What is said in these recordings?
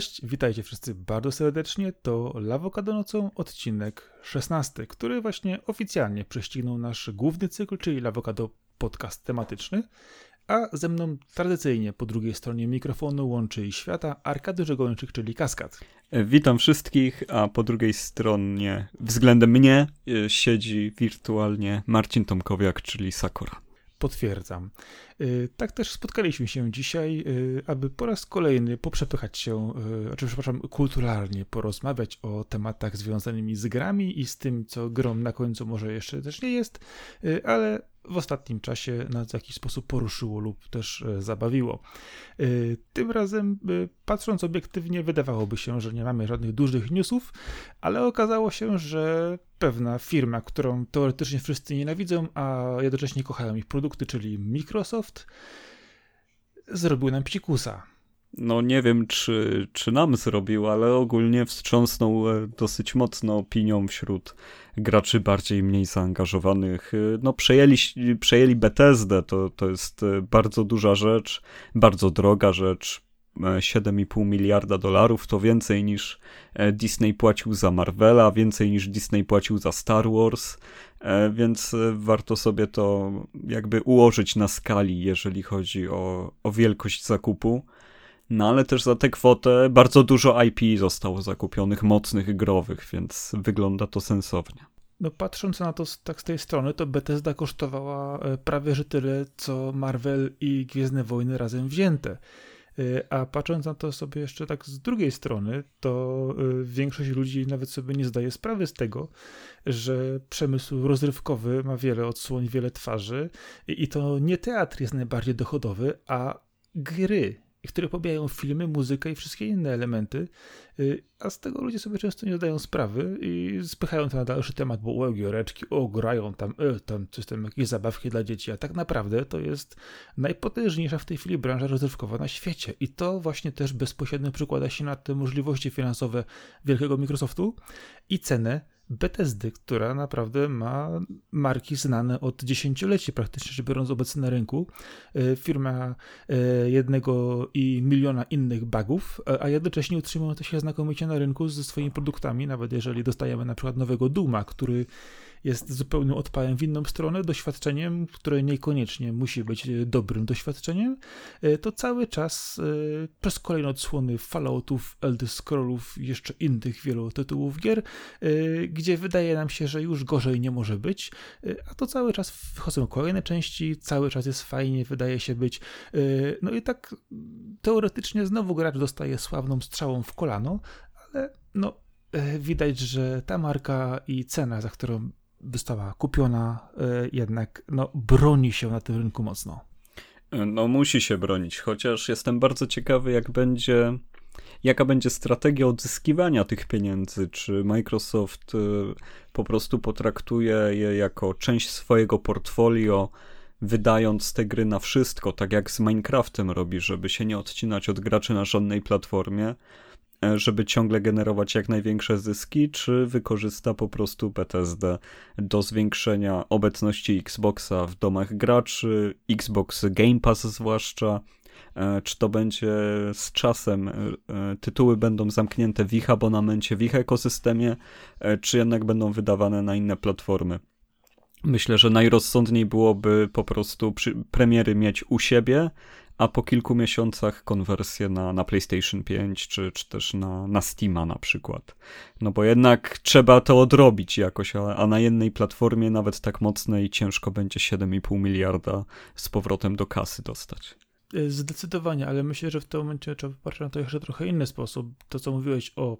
Cześć, witajcie wszyscy bardzo serdecznie. To Lawokado nocą odcinek 16, który właśnie oficjalnie prześcignął nasz główny cykl, czyli Lawokado podcast tematyczny. A ze mną tradycyjnie po drugiej stronie mikrofonu łączy i świata Arkady Żegończyk, czyli Kaskad. Witam wszystkich, a po drugiej stronie względem mnie e, siedzi wirtualnie Marcin Tomkowiak, czyli Sakura. Potwierdzam. Y, tak też spotkaliśmy się dzisiaj, y, aby po raz kolejny poprzepychać się, y, przepraszam, kulturalnie porozmawiać o tematach związanymi z grami i z tym, co grom na końcu może jeszcze też nie jest, ale w ostatnim czasie nas w jakiś sposób poruszyło lub też e, zabawiło. E, tym razem, e, patrząc obiektywnie, wydawałoby się, że nie mamy żadnych dużych newsów, ale okazało się, że pewna firma, którą teoretycznie wszyscy nienawidzą, a jednocześnie kochają ich produkty, czyli Microsoft, zrobił nam psikusa no nie wiem, czy, czy nam zrobił, ale ogólnie wstrząsnął e, dosyć mocno opinią wśród graczy bardziej mniej zaangażowanych. E, no przejęli, przejęli Bethesdę, to, to jest e, bardzo duża rzecz, bardzo droga rzecz. 7,5 miliarda dolarów to więcej niż Disney płacił za Marvela, więcej niż Disney płacił za Star Wars, więc warto sobie to jakby ułożyć na skali, jeżeli chodzi o, o wielkość zakupu. No ale też za tę kwotę bardzo dużo IP zostało zakupionych, mocnych, growych, więc wygląda to sensownie. No patrząc na to tak z tej strony, to Bethesda kosztowała e, prawie że tyle, co Marvel i Gwiezdne Wojny razem wzięte. E, a patrząc na to sobie jeszcze tak z drugiej strony, to e, większość ludzi nawet sobie nie zdaje sprawy z tego, że przemysł rozrywkowy ma wiele odsłon, wiele twarzy i to nie teatr jest najbardziej dochodowy, a gry które pobijają filmy, muzykę i wszystkie inne elementy, y, a z tego ludzie sobie często nie zdają sprawy i spychają to na dalszy temat, bo o, gioreczki, o, grają tam, e, tam coś tam, jakieś zabawki dla dzieci, a tak naprawdę to jest najpotężniejsza w tej chwili branża rozrywkowa na świecie. I to właśnie też bezpośrednio przykłada się na te możliwości finansowe wielkiego Microsoftu i cenę Bethesdy, która naprawdę ma marki znane od dziesięcioleci praktycznie, że biorąc obecnie na rynku. E, firma e, jednego i miliona innych bugów, e, a jednocześnie utrzymująca się znakomicie na rynku ze swoimi produktami, nawet jeżeli dostajemy na przykład nowego Duma, który jest zupełnym odpałem w inną stronę, doświadczeniem, które niekoniecznie musi być dobrym doświadczeniem, e, to cały czas e, przez kolejne odsłony Falloutów, Elder Scrollów jeszcze innych wielu tytułów gier, e, gdzie wydaje nam się, że już gorzej nie może być, a to cały czas wchodzą kolejne części, cały czas jest fajnie, wydaje się być. No i tak teoretycznie znowu gracz dostaje sławną strzałą w kolano, ale no widać, że ta marka i cena, za którą została kupiona, e, jednak no, broni się na tym rynku mocno. No musi się bronić, chociaż jestem bardzo ciekawy, jak będzie, jaka będzie strategia odzyskiwania tych pieniędzy. Czy Microsoft e, po prostu potraktuje je jako część swojego portfolio, wydając te gry na wszystko, tak jak z Minecraftem robi, żeby się nie odcinać od graczy na żadnej platformie, żeby ciągle generować jak największe zyski, czy wykorzysta po prostu BTSD do zwiększenia obecności Xboxa w domach graczy, Xbox Game Pass zwłaszcza, e, czy to będzie z czasem, e, tytuły będą zamknięte w ich abonamencie, w ich ekosystemie, czy jednak będą wydawane na inne platformy. Myślę, że najrozsądniej byłoby po prostu premiery mieć u siebie, a po kilku miesiącach konwersję na, na PlayStation 5 czy, czy też na, na Steama na przykład. No bo jednak trzeba to odrobić jakoś, a, a na jednej platformie nawet tak mocnej ciężko będzie 7,5 miliarda z powrotem do kasy dostać. Zdecydowanie, ale myślę, że w tym momencie trzeba popatrzeć na to jeszcze trochę inny sposób. To, co mówiłeś o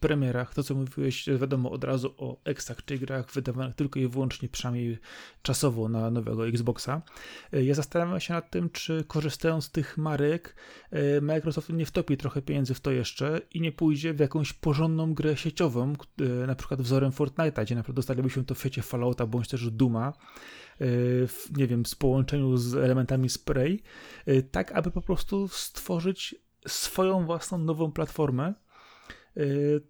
premierach, to co mówiłeś, wiadomo od razu o eksach, czy grach wydawanych tylko i wyłącznie, przynajmniej czasowo na nowego Xboxa. Y, ja zastanawiam się nad tym, czy korzystając z tych marek, y, Microsoft nie wtopi trochę pieniędzy w to jeszcze i nie pójdzie w jakąś porządną grę sieciową, na przykład wzorem Fortnite'a, gdzie naprawdę dostalibyśmy to w świecie Fallouta bądź też Duma, nie wiem, z połączeniu z elementami Spray, tak aby po prostu stworzyć swoją własną nową platformę,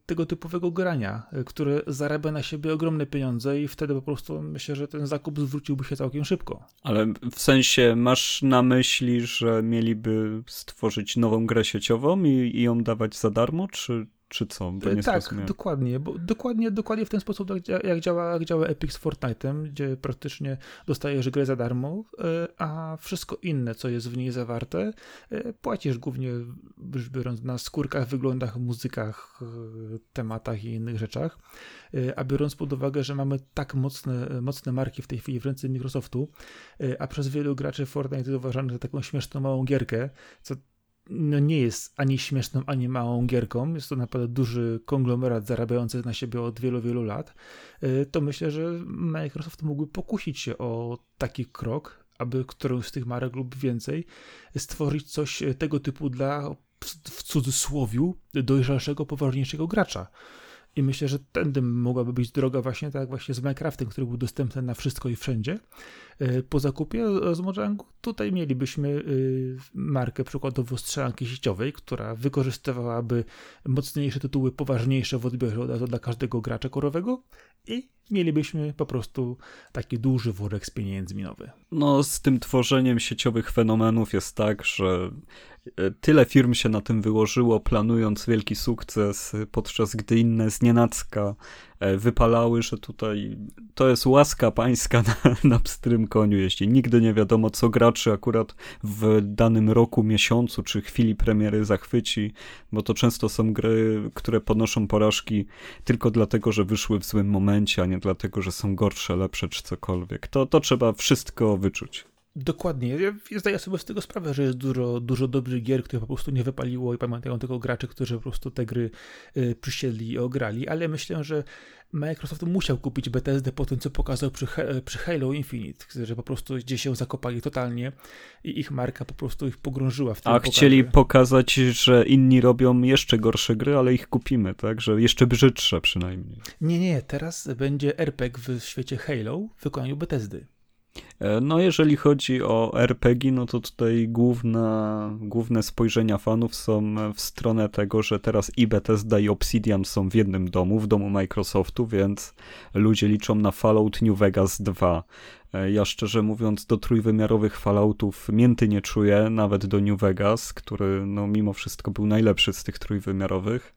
tego typowego grania, które zarabia na siebie ogromne pieniądze i wtedy po prostu myślę, że ten zakup zwróciłby się całkiem szybko. Ale w sensie masz na myśli, że mieliby stworzyć nową grę sieciową i, i ją dawać za darmo, czy, czy co? Bo nie tak, dokładnie, bo dokładnie, dokładnie w ten sposób, jak działa, jak działa Epic z Fortnite'em, gdzie praktycznie dostajesz grę za darmo, e, a wszystko inne, co jest w niej zawarte, e, płacisz głównie, biorąc, na skórkach, wyglądach, muzykach, e, tematach i innych rzeczach. A biorąc pod uwagę, że mamy tak mocne, mocne marki w tej chwili w ręce Microsoftu, a przez wielu graczy Fortnite jest uważany za taką śmieszną małą gierkę, co no nie jest ani śmieszną, ani małą gierką. Jest to naprawdę duży konglomerat zarabiający na siebie od wielu, wielu lat. Y, to myślę, że Microsoft mógłby pokusić się o taki krok, aby którąś z tych marek lub więcej stworzyć coś tego typu dla w cudzysłowiu dojrzalszego, poważniejszego gracza. I myślę, że tędy mogłaby być droga właśnie tak właśnie z Minecraftem, który był dostępny na wszystko i wszędzie. E, po zakupie z Mojangu tutaj mielibyśmy e, markę przykładowo strzelanki sieciowej, która wykorzystywałaby mocniejsze tytuły, poważniejsze w odbiorze dla każdego gracza korowego i mielibyśmy po prostu taki duży worek z pieniędzmi nowy. No, z tym tworzeniem sieciowych fenomenów jest tak, że e, tyle firm się na tym wyłożyło, planując wielki sukces, podczas gdy inne z nienacka E, wypalały, że tutaj to jest łaska pańska na, na pstrym koniu, jeśli nigdy nie wiadomo, co graczy akurat w danym roku, miesiącu czy chwili premiery zachwyci, bo to często są gry, które ponoszą porażki tylko dlatego, że wyszły w złym momencie, a nie dlatego, że są gorsze, lepsze czy cokolwiek. To, to trzeba wszystko wyczuć. Dokładnie. Ja zdaję sobie z tego sprawę, że jest dużo, dużo dobrych gier, które po prostu nie wypaliło i pamiętają tylko graczy, którzy po prostu te gry y, przysiedli i ograli, ale myślę, że Microsoft musiał kupić Bethesdę po tym, co pokazał przy, przy Halo Infinite, że po prostu gdzieś się zakopali totalnie i ich marka po prostu ich pogrążyła w tym. A pokazie. chcieli pokazać, że inni robią jeszcze gorsze gry, ale ich kupimy, tak? Że jeszcze brzydsze przynajmniej. Nie, nie, teraz będzie RPG w świecie Halo w wykonaniu Bethesdy. E, no, jeżeli chodzi o RPG, no to tutaj główna, główne spojrzenia fanów są w stronę tego, że teraz i Bethesda i Obsidian są w jednym domu, w domu Microsoftu, więc ludzie liczą na Fallout New Vegas 2. E, ja szczerze mówiąc do trójwymiarowych Falloutów mięty nie czuję, nawet do New Vegas, który no mimo wszystko był najlepszy z tych trójwymiarowych.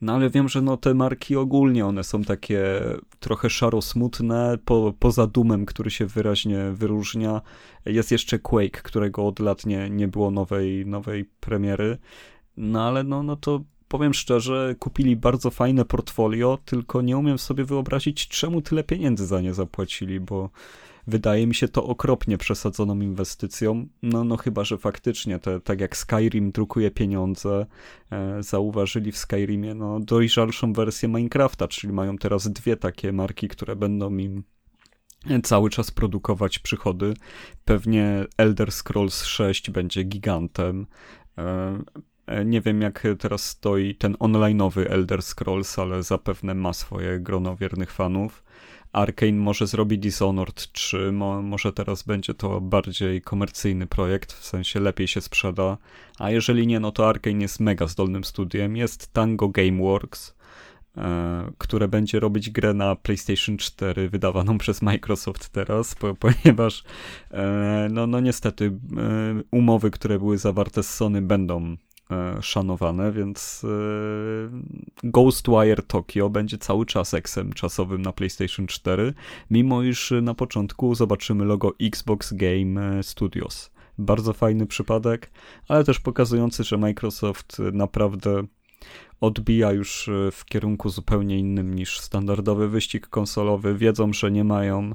No ale wiem, że no te marki ogólnie one są takie trochę szaro-smutne, po, poza Dumem, który się wyraźnie wyróżnia. Jest jeszcze Quake, którego od lat nie, nie było nowej, nowej premiery. No ale no, no to powiem szczerze, kupili bardzo fajne portfolio, tylko nie umiem sobie wyobrazić, czemu tyle pieniędzy za nie zapłacili, bo Wydaje mi się to okropnie przesadzoną inwestycją, no, no chyba, że faktycznie, te, tak jak Skyrim drukuje pieniądze, e, zauważyli w Skyrimie no, dojrzalszą wersję Minecrafta, czyli mają teraz dwie takie marki, które będą im cały czas produkować przychody. Pewnie Elder Scrolls 6 będzie gigantem. E, e, nie wiem, jak teraz stoi ten online'owy Elder Scrolls, ale zapewne ma swoje grono wiernych fanów. Arkane może zrobi Dishonored 3, mo, może teraz będzie to bardziej komercyjny projekt, w sensie lepiej się sprzeda, a jeżeli nie, no to Arkane jest mega zdolnym studiem. Jest Tango Gameworks, e, które będzie robić grę na PlayStation 4 wydawaną przez Microsoft teraz, po, ponieważ e, no, no niestety e, umowy, które były zawarte z Sony będą szanowane, więc e, Ghostwire Tokyo będzie cały czas eksem czasowym na PlayStation 4, mimo iż na początku zobaczymy logo Xbox Game Studios. Bardzo fajny przypadek, ale też pokazujący, że Microsoft naprawdę odbija już w kierunku zupełnie innym niż standardowy wyścig konsolowy. Wiedzą, że nie mają E,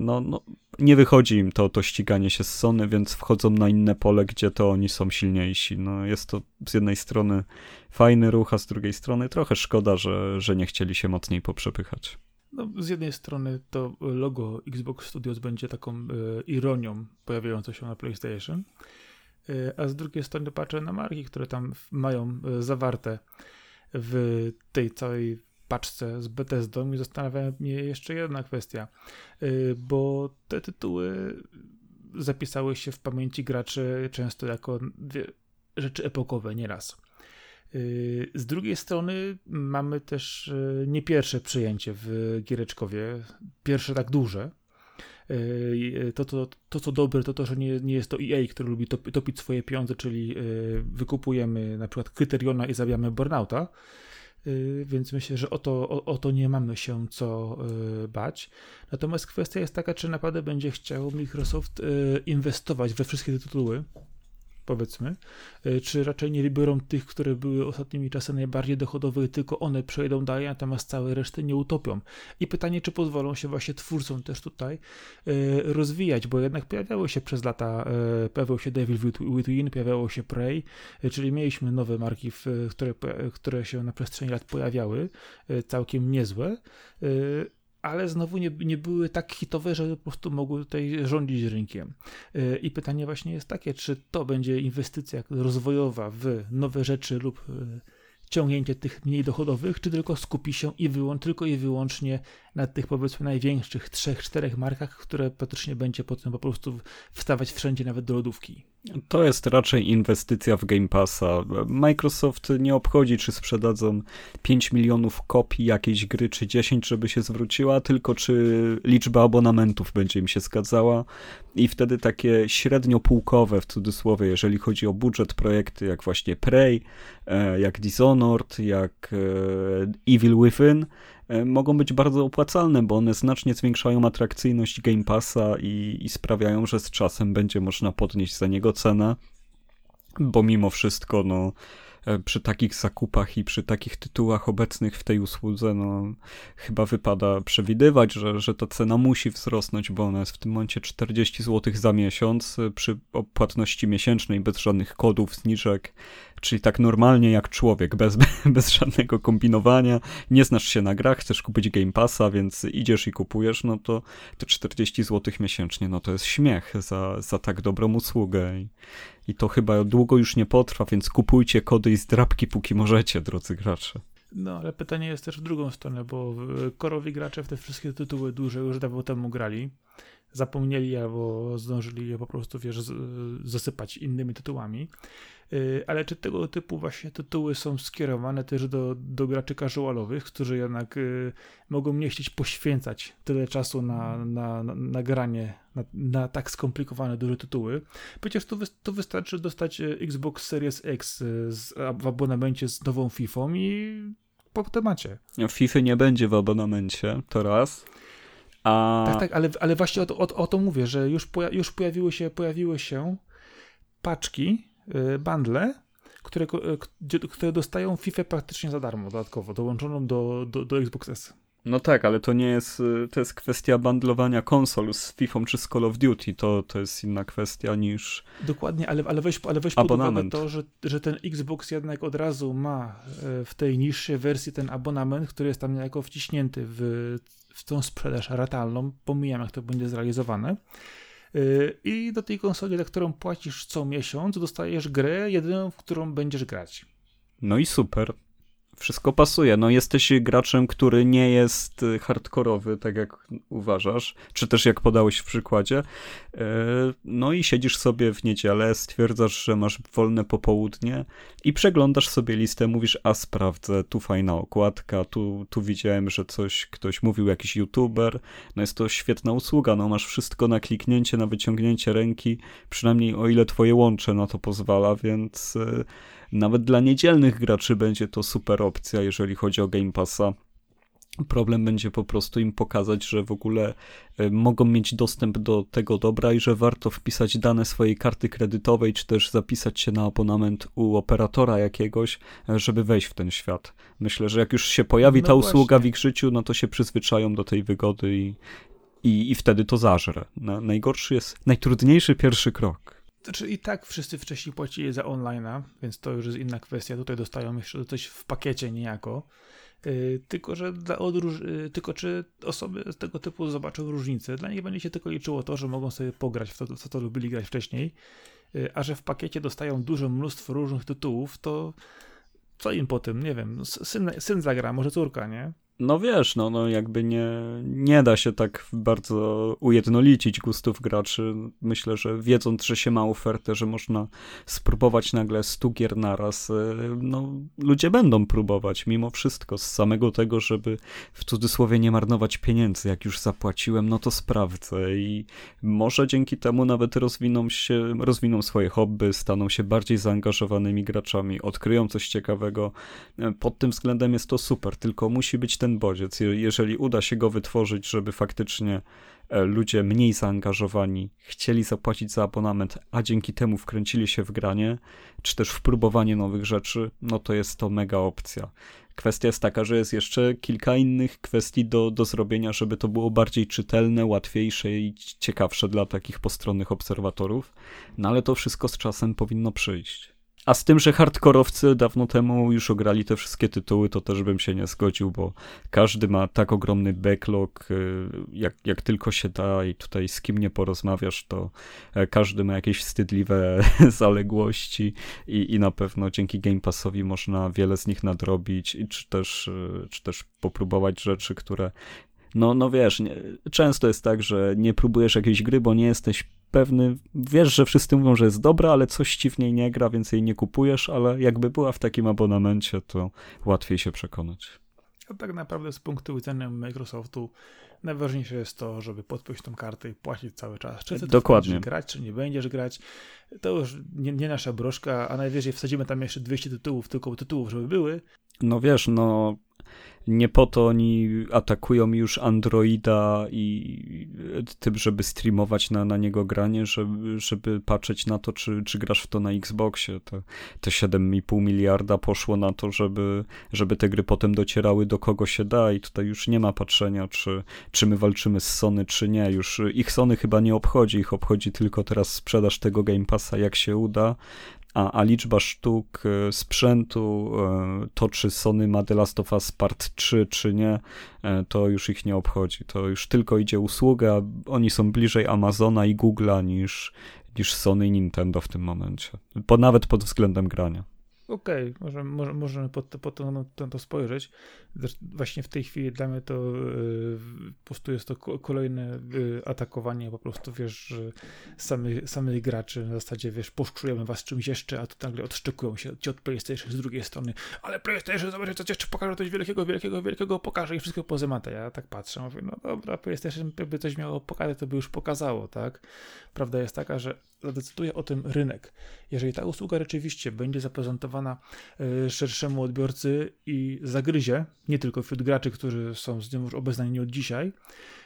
no, no, nie wychodzi im to, to ściganie się z Sony, więc wchodzą na inne pole, gdzie to oni są silniejsi. No, jest to z jednej strony fajny ruch, a z drugiej strony trochę szkoda, że, że nie chcieli się mocniej poprzepychać. No, z jednej strony to logo Xbox Studios będzie taką e, ironią pojawiającą się na PlayStation, e, a z drugiej strony patrzę na marki, które tam mają e, zawarte w tej całej paczce z Bethesdą i zastanawia mnie jeszcze jedna kwestia, y, bo te tytuły zapisały się w pamięci graczy często jako rzeczy epokowe, nieraz. Z drugiej strony mamy też nie pierwsze przyjęcie w Giereczkowie, pierwsze tak duże. To, to, to co dobre, to to, że nie, nie jest to EA, który lubi topić swoje pieniądze, czyli wykupujemy na przykład Kryteriona i zabijamy Burnouta, Y, więc myślę, że o to, o, o, to nie mamy się co y, bać. Natomiast kwestia jest taka, czy naprawdę będzie chciał Microsoft y, inwestować we wszystkie te tytuły, powiedzmy, e, czy raczej nie wybiorą tych, które były ostatnimi czasy najbardziej dochodowe, tylko one przejdą dalej, natomiast całe reszty nie utopią. I pytanie, czy pozwolą się właśnie twórcom też tutaj e, rozwijać, bo jednak pojawiały się przez lata, e, pojawiał się Devil Within, pojawiało się Prey, czyli mieliśmy nowe marki, które, które się na przestrzeni lat pojawiały, całkiem niezłe ale znowu nie, nie były tak hitowe, że po prostu mogły tutaj rządzić rynkiem. E, I pytanie właśnie jest takie, czy to będzie inwestycja rozwojowa w nowe rzeczy lub e, ciągnięcie tych mniej dochodowych, czy tylko skupi się i tylko i wyłącznie na tych powiedzmy największych trzech, czterech markach, które praktycznie będzie potem po prostu wstawać wszędzie, nawet do lodówki. To jest raczej inwestycja w Game Passa. Microsoft nie obchodzi, czy sprzedadzą 5 milionów kopii jakiejś gry, czy 10, żeby się zwróciła, tylko czy liczba abonamentów będzie im się zgadzała. I wtedy takie średnio półkowe, w cudzysłowie, jeżeli chodzi o budżet projekty, jak właśnie Prey, e, jak Dishonored, jak e, Evil Within, mogą być bardzo opłacalne, bo one znacznie zwiększają atrakcyjność Game Passa i, i sprawiają, że z czasem będzie można podnieść za niego cenę, bo mimo wszystko, no, e, przy takich zakupach i przy takich tytułach obecnych w tej usłudze, no, chyba wypada przewidywać, że, że ta cena musi wzrosnąć, bo ona jest w tym momencie 40 zł za miesiąc e, przy płatności miesięcznej, bez żadnych kodów, zniżek czyli tak normalnie jak człowiek, bez, bez żadnego kombinowania, nie znasz się na grach, chcesz kupić Game Passa, więc idziesz i kupujesz, no to te 40 zł miesięcznie, no to jest śmiech za, za tak dobrą usługę i, i to chyba długo już nie potrwa, więc kupujcie kody i zdrabki póki możecie, drodzy gracze. No, ale pytanie jest też w drugą stronę, bo korowi gracze w te wszystkie tytuły duże już dawno temu grali, zapomnieli albo zdążyli je po prostu, wiesz, zasypać innymi tytułami. Y, ale czy tego typu właśnie tytuły są skierowane też do, do graczy casualowych, którzy jednak y, mogą nie chcieć poświęcać tyle czasu na, na, na, na granie na, na, tak skomplikowane duże tytuły. Przecież tu, wy, tu wystarczy dostać y, Xbox Series X z, w abonamencie z nową FIFA i po temacie. FIFA nie będzie w abonamencie, to raz. A... Tak, tak, ale, ale właśnie o to, o, o to mówię, że już, poja, już pojawiły się, pojawiły się paczki bundle, które, y, które dostają FIFA praktycznie za darmo dodatkowo, dołączoną do, do, do Xbox S. No tak, ale to nie jest, y, to jest kwestia bundlowania konsol z FIFA czy z Call of Duty, to, to jest inna kwestia niż Dokładnie, ale, ale weź, ale weź pod uwagę to, że, że ten Xbox jednak od razu ma w tej niższej wersji ten abonament, który jest tam niejako wciśnięty w, w tą sprzedaż ratalną, pomijam jak to będzie zrealizowane. Y, I do tej konsoli, za którą płacisz co miesiąc, dostajesz grę jedyną, w którą będziesz grać. No i super wszystko pasuje. No jesteś graczem, który nie jest y, hardkorowy, tak jak uważasz, czy też jak podałeś w przykładzie. E, no i siedzisz sobie w niedzielę, stwierdzasz, że masz wolne popołudnie i przeglądasz sobie listę, mówisz, a sprawdzę, tu fajna okładka, tu, tu widziałem, że coś ktoś mówił, jakiś youtuber. No jest to świetna usługa, no masz wszystko na kliknięcie, na wyciągnięcie ręki, przynajmniej o ile twoje łącze na to pozwala, więc y, nawet dla niedzielnych graczy będzie to super opcja, jeżeli chodzi o Game Passa. Problem będzie po prostu im pokazać, że w ogóle e, mogą mieć dostęp do tego dobra i że warto wpisać dane swojej karty kredytowej, czy też zapisać się na abonament u operatora jakiegoś, e, żeby wejść w ten świat. Myślę, że jak już się pojawi no ta właśnie. usługa w ich życiu, no to się przyzwyczają do tej wygody i, i, i wtedy to zażre. najgorszy jest, najtrudniejszy pierwszy krok. Znaczy i tak wszyscy wcześniej płacili za online'a, więc to już jest inna kwestia. Tutaj dostają jeszcze coś w pakiecie niejako. Yy, tylko, że dla odróż... Yy, tylko czy osoby z tego typu zobaczą różnicę, dla nich będzie się tylko liczyło to, że mogą sobie pograć w to, co to lubili grać wcześniej, yy, a że w pakiecie dostają duże mnóstwo różnych tytułów, to co im po tym, nie wiem, syn, syn zagra, może córka, nie? No wiesz, no, no jakby nie, nie da się tak bardzo ujednolicić gustów graczy. Myślę, że wiedząc, że się ma ofertę, że można spróbować nagle 100 gier naraz, e, no ludzie będą próbować mimo wszystko z samego tego, żeby w cudzysłowie nie marnować pieniędzy. Jak już zapłaciłem, no to sprawdzę i może dzięki temu nawet rozwiną się, rozwiną swoje hobby, staną się bardziej zaangażowanymi graczami, odkryją coś ciekawego. E, pod tym względem jest to super, tylko musi być ten ten bodziec, jeżeli uda się go wytworzyć, żeby faktycznie e, ludzie mniej zaangażowani chcieli zapłacić za abonament, a dzięki temu wkręcili się w granie, czy też w próbowanie nowych rzeczy, no to jest to mega opcja. Kwestia jest taka, że jest jeszcze kilka innych kwestii do, do zrobienia, żeby to było bardziej czytelne, łatwiejsze i ciekawsze dla takich postronnych obserwatorów, no ale to wszystko z czasem powinno przyjść. A z tym, że hardkorowcy dawno temu już ograli te wszystkie tytuły, to też bym się nie zgodził, bo każdy ma tak ogromny backlog, y, jak, jak tylko się da i tutaj z kim nie porozmawiasz, to e, każdy ma jakieś wstydliwe zaległości i, i na pewno dzięki Game Passowi można wiele z nich nadrobić, czy też, y, czy też popróbować rzeczy, które no, no wiesz, nie, często jest tak, że nie próbujesz jakiejś gry, bo nie jesteś pewny, wiesz, że wszyscy mówią, że jest dobra, ale coś ci w niej nie gra, więc jej nie kupujesz, ale jakby była w takim abonamencie, to łatwiej się przekonać. A tak naprawdę z punktu widzenia Microsoftu najważniejsze jest to, żeby podpiąć tą kartę i płacić cały czas. Czy ty Dokładnie. grać, czy nie będziesz grać. To już nie, nie nasza broszka, a najwyżej wsadzimy tam jeszcze 200 tytułów, tylko tytułów, żeby były. No wiesz, no nie po to oni atakują już Androida i tym, żeby streamować na, na niego granie, żeby, żeby patrzeć na to, czy, czy grasz w to na Xboxie. Te, te 7,5 miliarda poszło na to, żeby, żeby te gry potem docierały do kogo się da i tutaj już nie ma patrzenia, czy, czy my walczymy z Sony, czy nie. Już ich Sony chyba nie obchodzi, ich obchodzi tylko teraz sprzedaż tego Game Passa, jak się uda, a, a liczba sztuk e, sprzętu, e, to czy Sony ma The Last of Us Part 3 czy nie, e, to już ich nie obchodzi. To już tylko idzie usługa, oni są bliżej Amazona i Google'a niż, niż Sony i Nintendo w tym momencie. Bo nawet pod względem grania. Okej, okay, możemy, może, możemy po, to, to, to spojrzeć. Właśnie w tej chwili dla mnie to yy, po prostu jest to kolejne yy, atakowanie po prostu, wiesz, samych, samych graczy. Na zasadzie, wiesz, poszczujemy was czymś jeszcze, a tu nagle odszczekują się ci od PlayStation z drugiej strony. Ale PlayStation, zobacz, co jeszcze pokaże coś wielkiego, wielkiego, wielkiego, pokaże i wszystko pozamata. Ja tak patrzę, mówię, no dobra, PlayStation by coś miało pokazać, to by już pokazało, tak? Prawda jest taka, że zadecyduje o tym rynek. Jeżeli ta usługa rzeczywiście będzie zaprezentowana e, szerszemu odbiorcy i zagryzie, nie tylko wśród graczy, którzy są z nią już obeznani od dzisiaj,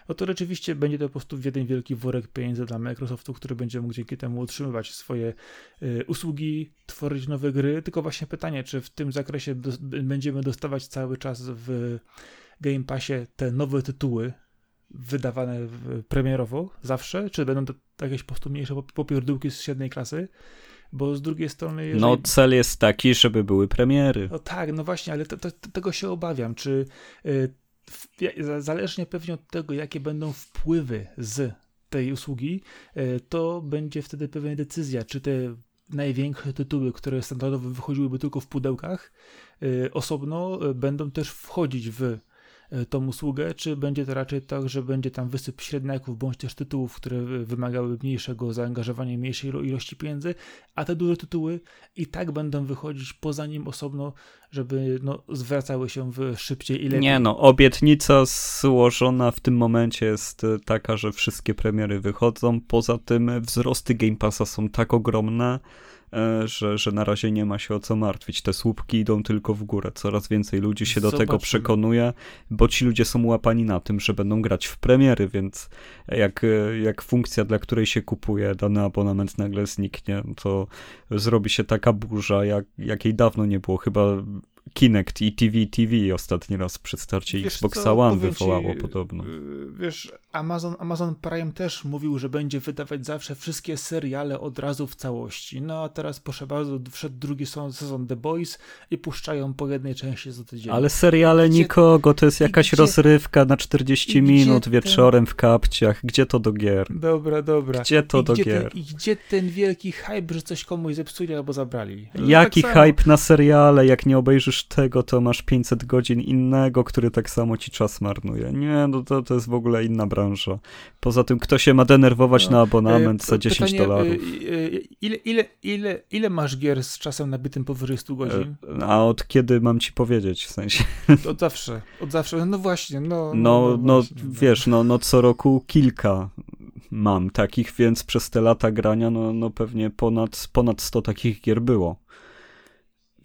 no to rzeczywiście będzie to po prostu jeden wielki worek pieniędzy dla Microsoftu, który będzie mógł dzięki temu utrzymywać swoje e, usługi, tworzyć nowe gry. Tylko właśnie pytanie, czy w tym zakresie będziemy dostawać cały czas w Game Passie te nowe tytuły, wydawane premierowo zawsze, czy będą to jakieś po prostu mniejsze popierdółki z średniej klasy? Bo z drugiej strony. Jeżeli... No, cel jest taki, żeby były premiery. No tak, no właśnie, ale to, to, tego się obawiam. Czy y, w, zależnie pewnie od tego, jakie będą wpływy z tej usługi, y, to będzie wtedy pewna decyzja, czy te największe tytuły, które standardowo wychodziłyby tylko w pudełkach, y, osobno y, będą też wchodzić w tą usługę, czy będzie to raczej tak, że będzie tam wysyp średniaków, bądź też tytułów, które wymagały mniejszego zaangażowania, mniejszej ilości pieniędzy, a te duże tytuły i tak będą wychodzić poza nim osobno, żeby no, zwracały się w szybciej i lepiej. Nie no, obietnica złożona w tym momencie jest e, taka, że wszystkie premiery wychodzą, poza tym wzrosty Game Passa są tak ogromne, E, że, że na razie nie ma się o co martwić. Te słupki idą tylko w górę. Coraz więcej ludzi się do tego przekonuje, bo ci ludzie są łapani na tym, że będą grać w premiery, więc jak, jak funkcja, dla której się kupuje dany abonament nagle zniknie, to zrobi się taka burza, jak, jakiej dawno nie było. Chyba Kinect i TV TV ostatni raz przy starcie wiesz Xboxa co, One wywołało ci, podobno. Y, wiesz, Amazon, Amazon Prime też mówił, że będzie wydawać zawsze wszystkie seriale od razu w całości. No a teraz proszę bardzo, wszedł drugi sezon The Boys i puszczają po jednej części za tydzień. Ale seriale gdzie, nikogo, to jest jakaś gdzie, rozrywka na 40 minut wieczorem ten... w kapciach. Gdzie to do gier? Dobra, dobra. Gdzie to I do gdzie gier? Ten, I gdzie ten wielki hype, że coś komuś zepsuli albo zabrali? No, Jaki tak hype na seriale, jak nie obejrzysz kończysz tego, to masz 500 godzin innego, który tak samo ci czas marnuje. Nie, no to, to jest w ogóle inna branża. Poza tym, kto się ma denerwować no, na abonament e, za 10 pytanie, dolarów? E, ile, ile, ile, ile masz gier z czasem nabytym powyżej 100 godzin? A od kiedy mam ci powiedzieć, w sensie? Od zawsze, od zawsze, no właśnie, no. No, no, no, no właśnie, wiesz, no, no co roku kilka mam takich, więc przez te lata grania, no, no pewnie ponad, ponad 100 takich gier było.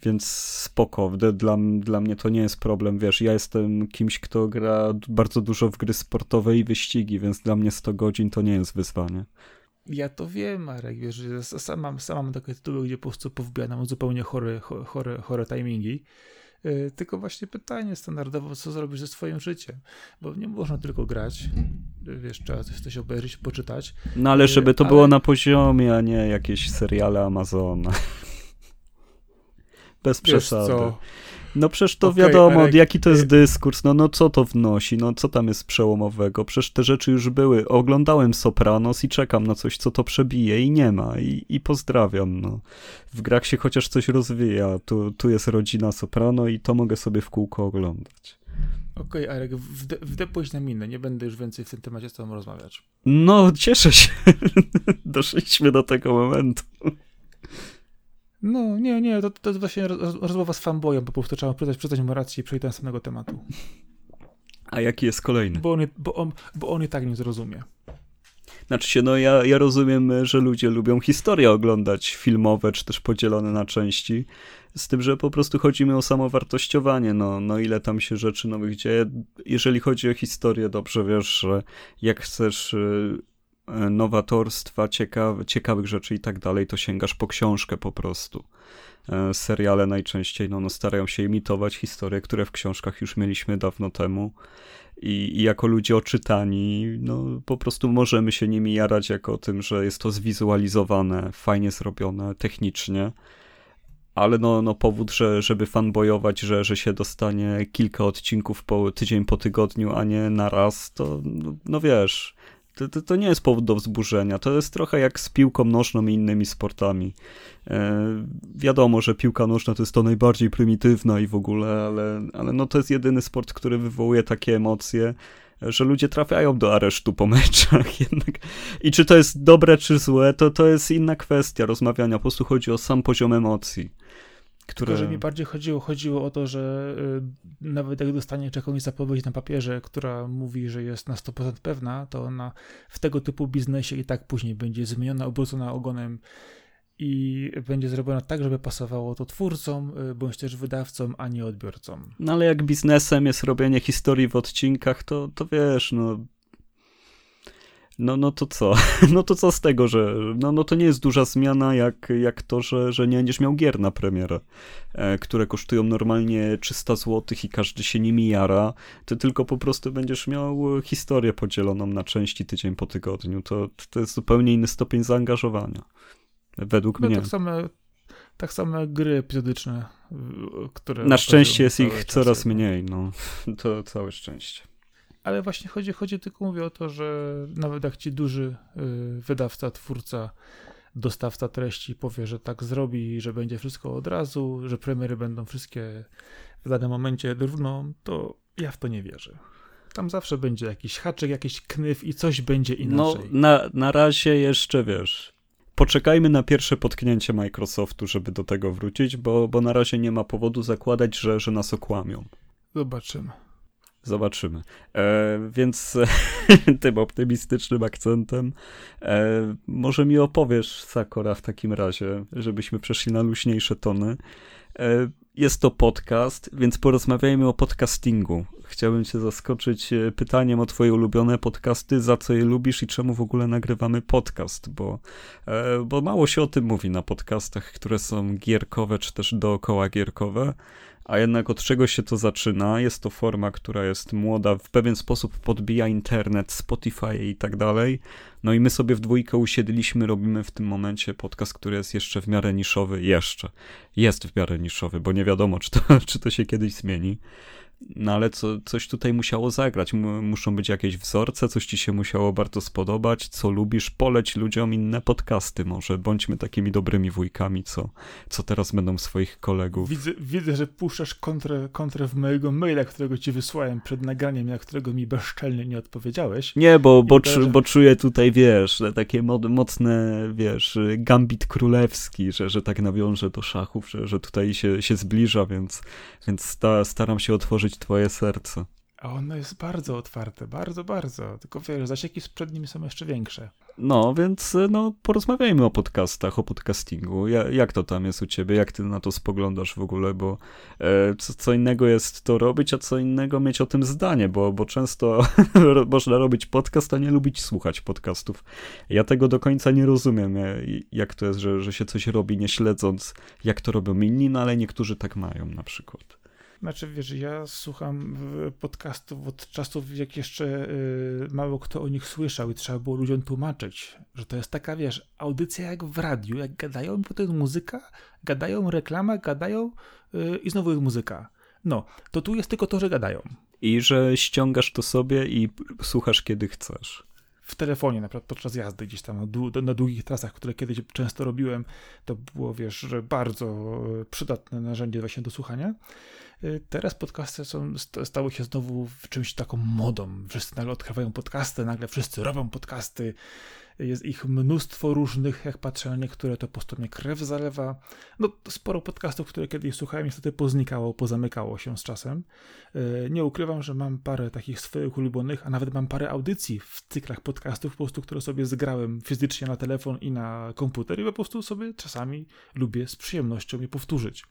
Więc spoko, dla, dla mnie to nie jest problem, wiesz, ja jestem kimś, kto gra bardzo dużo w gry sportowe i wyścigi, więc dla mnie 100 godzin to nie jest wyzwanie. Ja to wiem, Marek, wiesz, że sam mam, sam mam takie tytuły, gdzie po prostu powbijam zupełnie chore, chore, chore timingi. Yy, tylko właśnie pytanie standardowo, co zrobisz ze swoim życiem? Bo nie można tylko grać, wiesz, trzeba coś, obejrzeć, poczytać. No ale żeby to yy, było na poziomie, a nie jakieś seriale Amazona. Bez przesady. No przecież to okay, wiadomo, ale... jaki to jest dyskurs, no, no co to wnosi, no co tam jest przełomowego, przecież te rzeczy już były, oglądałem Sopranos i czekam na coś, co to przebije i nie ma i, i pozdrawiam, no. W grach się chociaż coś rozwija, tu, tu jest rodzina Soprano i to mogę sobie w kółko oglądać. Okej, okay, Arek, wdepłeś na minę, nie będę już więcej w tym temacie z tobą rozmawiać. No, cieszę się, doszliśmy do tego momentu. No, nie, nie, to, to jest właśnie rozmowa z fanboyem, po prostu trzeba przyznać, przyznać mu rację i przejść do następnego tematu. A jaki jest kolejny? Bo on, bo on, bo on i tak nie zrozumie. Znaczy się, no ja, ja rozumiem, że ludzie lubią historie oglądać filmowe, czy też podzielone na części, z tym, że po prostu chodzi mi o samowartościowanie, no, no ile tam się rzeczy nowych dzieje. Jeżeli chodzi o historię, dobrze wiesz, że jak chcesz y, nowatorstwa, ciekaw, ciekawych rzeczy i tak dalej, to sięgasz po książkę po prostu. E, seriale najczęściej no, no, starają się imitować historie, które w książkach już mieliśmy dawno temu. I, I, jako ludzie oczytani, no po prostu możemy się nimi jarać jako tym, że jest to zwizualizowane, fajnie zrobione, technicznie. Ale no, no powód, że, żeby fanboyować, że, że się dostanie kilka odcinków po tydzień po tygodniu, a nie na raz, to no, no wiesz, to, to, to, nie jest powód do wzburzenia. To jest trochę jak z piłką nożną i innymi sportami. E, wiadomo, że piłka nożna to jest to najbardziej prymitywna i w ogóle, ale, ale no to jest jedyny sport, który wywołuje takie emocje, że ludzie trafiają do aresztu po meczach jednak. I czy to jest dobre, czy złe, to, to jest inna kwestia rozmawiania. Po prostu chodzi o sam poziom emocji. Które... Tylko, że mi bardziej chodziło, chodziło o to, że y, nawet jak dostanie jakąś zapowiedź na papierze, która mówi, że jest na 100% pewna, to ona w tego typu biznesie i tak później będzie zmieniona, obrócona ogonem i będzie zrobiona tak, żeby pasowało to twórcom, y, bądź też wydawcom, a nie odbiorcom. No ale jak biznesem jest robienie historii w odcinkach, to, to wiesz, no no, no to co? No to co z tego, że no, no to nie jest duża zmiana, jak, jak to, że, że nie będziesz miał gier na premierę, e, które kosztują normalnie 300 zł i każdy się nimi jara. Ty tylko po prostu będziesz miał historię podzieloną na części tydzień po tygodniu. To, to jest zupełnie inny stopień zaangażowania. Według no, mnie. Tak samo, tak samo gry epizodyczne, które. Na szczęście jest ich coraz mniej, no. To całe szczęście. Ale właśnie chodzi, chodzi tylko mówię o to, że nawet jak ci duży y, wydawca, twórca, dostawca treści powie, że tak zrobi, że będzie wszystko od razu, że premiery będą wszystkie w danym momencie równo, to ja w to nie wierzę. Tam zawsze będzie jakiś haczyk, jakiś knyf i coś będzie no, inaczej. No, na, na razie jeszcze wiesz. Poczekajmy na pierwsze potknięcie Microsoftu, żeby do tego wrócić, bo, bo na razie nie ma powodu zakładać, że, że nas okłamią. Zobaczymy. Zobaczymy. E, więc tym optymistycznym akcentem e, może mi opowiesz, Sakora, w takim razie, żebyśmy przeszli na luźniejsze tony. E, jest to podcast, więc porozmawiajmy o podcastingu. Chciałbym cię zaskoczyć e, pytaniem o twoje ulubione podcasty, za co je lubisz i czemu w ogóle nagrywamy podcast, bo, e, bo mało się o tym mówi na podcastach, które są gierkowe czy też dookoła gierkowe a jednak od czego się to zaczyna? Jest to forma, która jest młoda, w pewien sposób podbija internet, Spotify i tak dalej. No i my sobie w dwójkę usiedliśmy, robimy w tym momencie podcast, który jest jeszcze w miarę niszowy, jeszcze. Jest w miarę niszowy, bo nie wiadomo, czy to, czy to się kiedyś zmieni. No ale co, coś tutaj musiało zagrać. Muszą być jakieś wzorce, coś ci się musiało bardzo spodobać, co lubisz, poleć ludziom inne podcasty może. Bądźmy takimi dobrymi wujkami, co, co teraz będą swoich kolegów. Widzę, widzę że puszczasz kontrę, kontrę w mojego maila, którego ci wysłałem przed nagraniem, na którego mi bezczelnie nie odpowiedziałeś. Nie, bo, bo, czu, bo czuję tutaj, wiesz, takie mocne, wiesz, gambit królewski, że, że tak nawiążę do szachów, że, że tutaj się, się zbliża, więc, więc sta, staram się otworzyć twoje serce. A ono jest bardzo otwarte, bardzo, bardzo. Tylko wiesz, zasieki przed nim są jeszcze większe. No, więc no, porozmawiajmy o podcastach, o podcastingu. Ja, jak to tam jest u ciebie? Jak ty na to spoglądasz w ogóle? Bo e, co, co, innego jest to robić, a co innego mieć o tym zdanie, bo, bo często można robić podcast, a nie lubić słuchać podcastów. Ja tego do końca nie rozumiem, e, jak to jest, że, że się coś robi nie śledząc, jak to robią inni, no ale niektórzy tak mają na przykład. Znaczy, wiesz, ja słucham podcastów od czasów, jak jeszcze y, mało kto o nich słyszał i trzeba było ludziom tłumaczyć, że to jest taka, wiesz, audycja jak w radiu, jak gadają, potem muzyka, gadają reklama, gadają y, i znowu jest muzyka. No, to tu jest tylko to, że gadają. I że ściągasz to sobie i słuchasz kiedy chcesz w telefonie, na przykład podczas jazdy gdzieś tam na długich trasach, które kiedyś często robiłem, to było, wiesz, bardzo przydatne narzędzie właśnie do słuchania. Y, teraz podcasty są, stały się znowu czymś taką modą. Wszyscy nagle odkrywają podcasty, nagle wszyscy robią podcasty. Jest ich mnóstwo różnych, jak patrzę na niektóre, to po prostu mnie krew zalewa. No, sporo podcastów, które kiedyś słuchałem, niestety poznikało, pozamykało się z czasem. Y, nie ukrywam, że mam parę takich swoich ulubionych, a nawet mam parę audycji w cyklach podcastów, po prostu, które sobie zgrałem fizycznie na telefon i na komputer i po prostu sobie czasami lubię z przyjemnością je powtórzyć.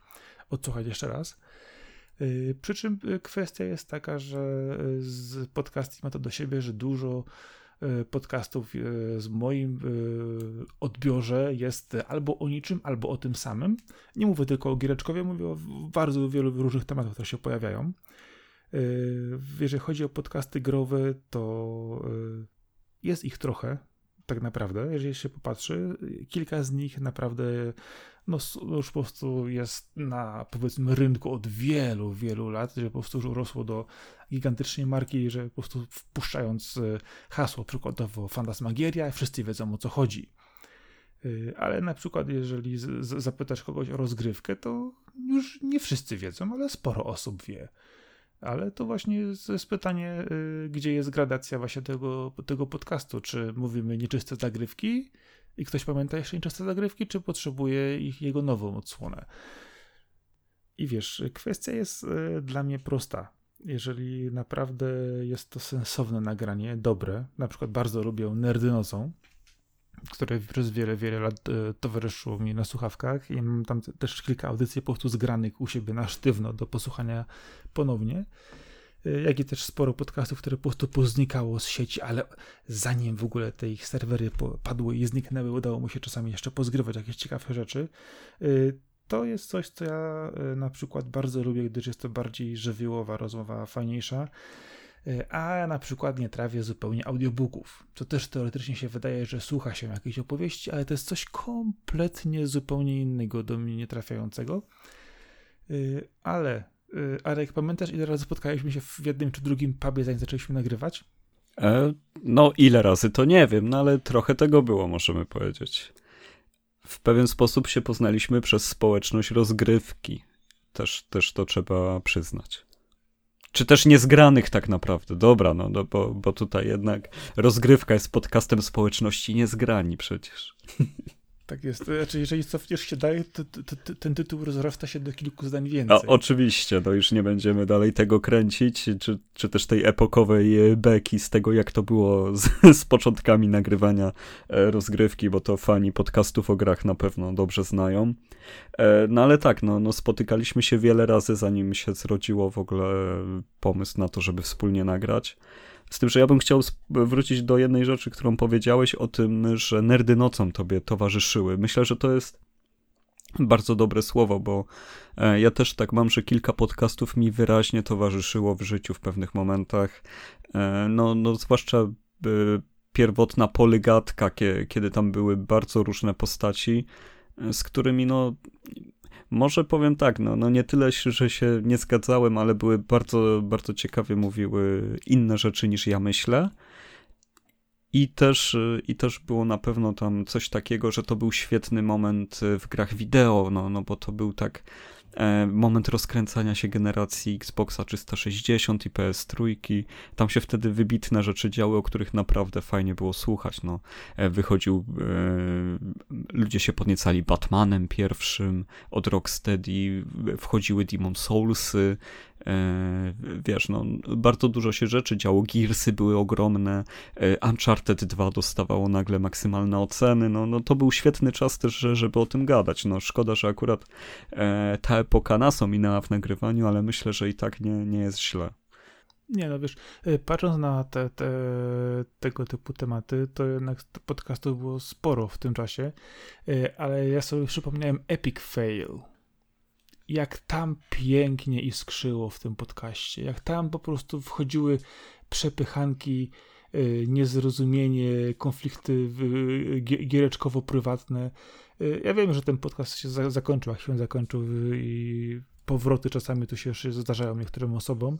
Odsłuchać jeszcze raz. Y, przy czym y, kwestia jest taka, że y, z podcasting ma to do siebie, że dużo podcastów z moim odbiorze jest albo o niczym, albo o tym samym. Nie mówię tylko o Giereczkowie, mówię o bardzo wielu różnych tematach, które się pojawiają. Jeżeli chodzi o podcasty growe, to jest ich trochę, tak naprawdę, jeżeli się popatrzy. Kilka z nich naprawdę no, już po prostu jest na powiedzmy rynku od wielu, wielu lat, że po prostu już urosło do gigantycznej marki, że po prostu wpuszczając e, hasło przykładowo Fantasmagieria, wszyscy wiedzą o co chodzi. E, ale na przykład, jeżeli zapytasz kogoś o rozgrywkę, to już nie wszyscy wiedzą, ale sporo osób wie. Ale to właśnie jest pytanie, e, gdzie jest gradacja właśnie tego, tego podcastu. Czy mówimy nieczyste zagrywki, i ktoś pamięta jeszcze inczyste zagrywki, czy potrzebuje ich jego nową odsłonę. I wiesz, kwestia jest e, dla mnie prosta. Jeżeli naprawdę jest to sensowne nagranie, dobre, na przykład bardzo lubię Nerdy Nocą, które przez wiele, wiele lat e, towarzyszyło mi na słuchawkach i mam tam też kilka audycji po prostu zgranych u siebie na sztywno do posłuchania ponownie. Y, jak i też sporo podcastów, które po prostu poznikało z sieci, ale zanim w ogóle te ich serwery padły i zniknęły, udało mu się czasami jeszcze pozgrywać jakieś ciekawe rzeczy. Y, to jest coś, co ja y, na przykład bardzo lubię, gdyż jest to bardziej żywiołowa rozmowa, fajniejsza. A na przykład nie trawię zupełnie audiobooków. To też teoretycznie się wydaje, że słucha się jakiejś opowieści, ale to jest coś kompletnie zupełnie innego do mnie nie trafiającego. Ale Arek, pamiętasz ile razy spotkaliśmy się w jednym czy drugim pubie, zanim zaczęliśmy nagrywać? E, no, ile razy to nie wiem, no ale trochę tego było, możemy powiedzieć. W pewien sposób się poznaliśmy przez społeczność rozgrywki. Też, też to trzeba przyznać. Czy też niezgranych tak naprawdę. Dobra, no, no bo, bo tutaj jednak rozgrywka jest podcastem społeczności niezgrani przecież. Tak jest. Znaczy, jeżeli cofniesz się dalej, to, to, to, ten tytuł rozrasta się do kilku zdań więcej. A, oczywiście, no już nie będziemy dalej tego kręcić, czy, czy też tej epokowej e, beki z tego, jak to było z, z początkami nagrywania e, rozgrywki, bo to fani podcastów o grach na pewno dobrze znają. E, no ale tak, no, no spotykaliśmy się wiele razy, zanim się zrodziło w ogóle pomysł na to, żeby wspólnie nagrać. Z tym, że ja bym chciał wrócić do jednej rzeczy, którą powiedziałeś o tym, że nerdy nocą tobie towarzyszyły. Myślę, że to jest bardzo dobre słowo, bo e, ja też tak mam, że kilka podcastów mi wyraźnie towarzyszyło w życiu w pewnych momentach. E, no, no zwłaszcza e, pierwotna polygatka, kiedy tam były bardzo różne postaci, z którymi no Może powiem tak, no, no nie tyle, że się nie zgadzałem, ale były bardzo, bardzo ciekawie mówiły inne rzeczy niż ja myślę. I też, I też było na pewno tam coś takiego, że to był świetny moment w grach wideo, no, no bo to był tak E, moment rozkręcania się generacji Xboxa 360 i PS3. Tam się wtedy wybitne rzeczy działy, o których naprawdę fajnie było słuchać. No, e, wychodził, e, ludzie się podniecali Batmanem pierwszym od Rocksteady, wchodziły Demon Soulsy, E, wiesz, no, bardzo dużo się rzeczy działo, Gearsy były ogromne, e, Uncharted 2 dostawało nagle maksymalne oceny, no, no to był świetny czas też, żeby o tym gadać, no szkoda, że akurat e, ta epoka nas ominęła w nagrywaniu, ale myślę, że i tak nie, nie jest źle. Nie, no wiesz, patrząc na te, te, tego typu tematy, to jednak podcastów było sporo w tym czasie, ale ja sobie przypomniałem Epic Fail jak tam pięknie iskrzyło w tym podcaście, jak tam po prostu wchodziły przepychanki, y, niezrozumienie, konflikty giereczkowo-prywatne. Y, ja wiem, że ten podcast się zakończył, a się zakończył i powroty czasami tu się jeszcze zdarzają niektórym osobom,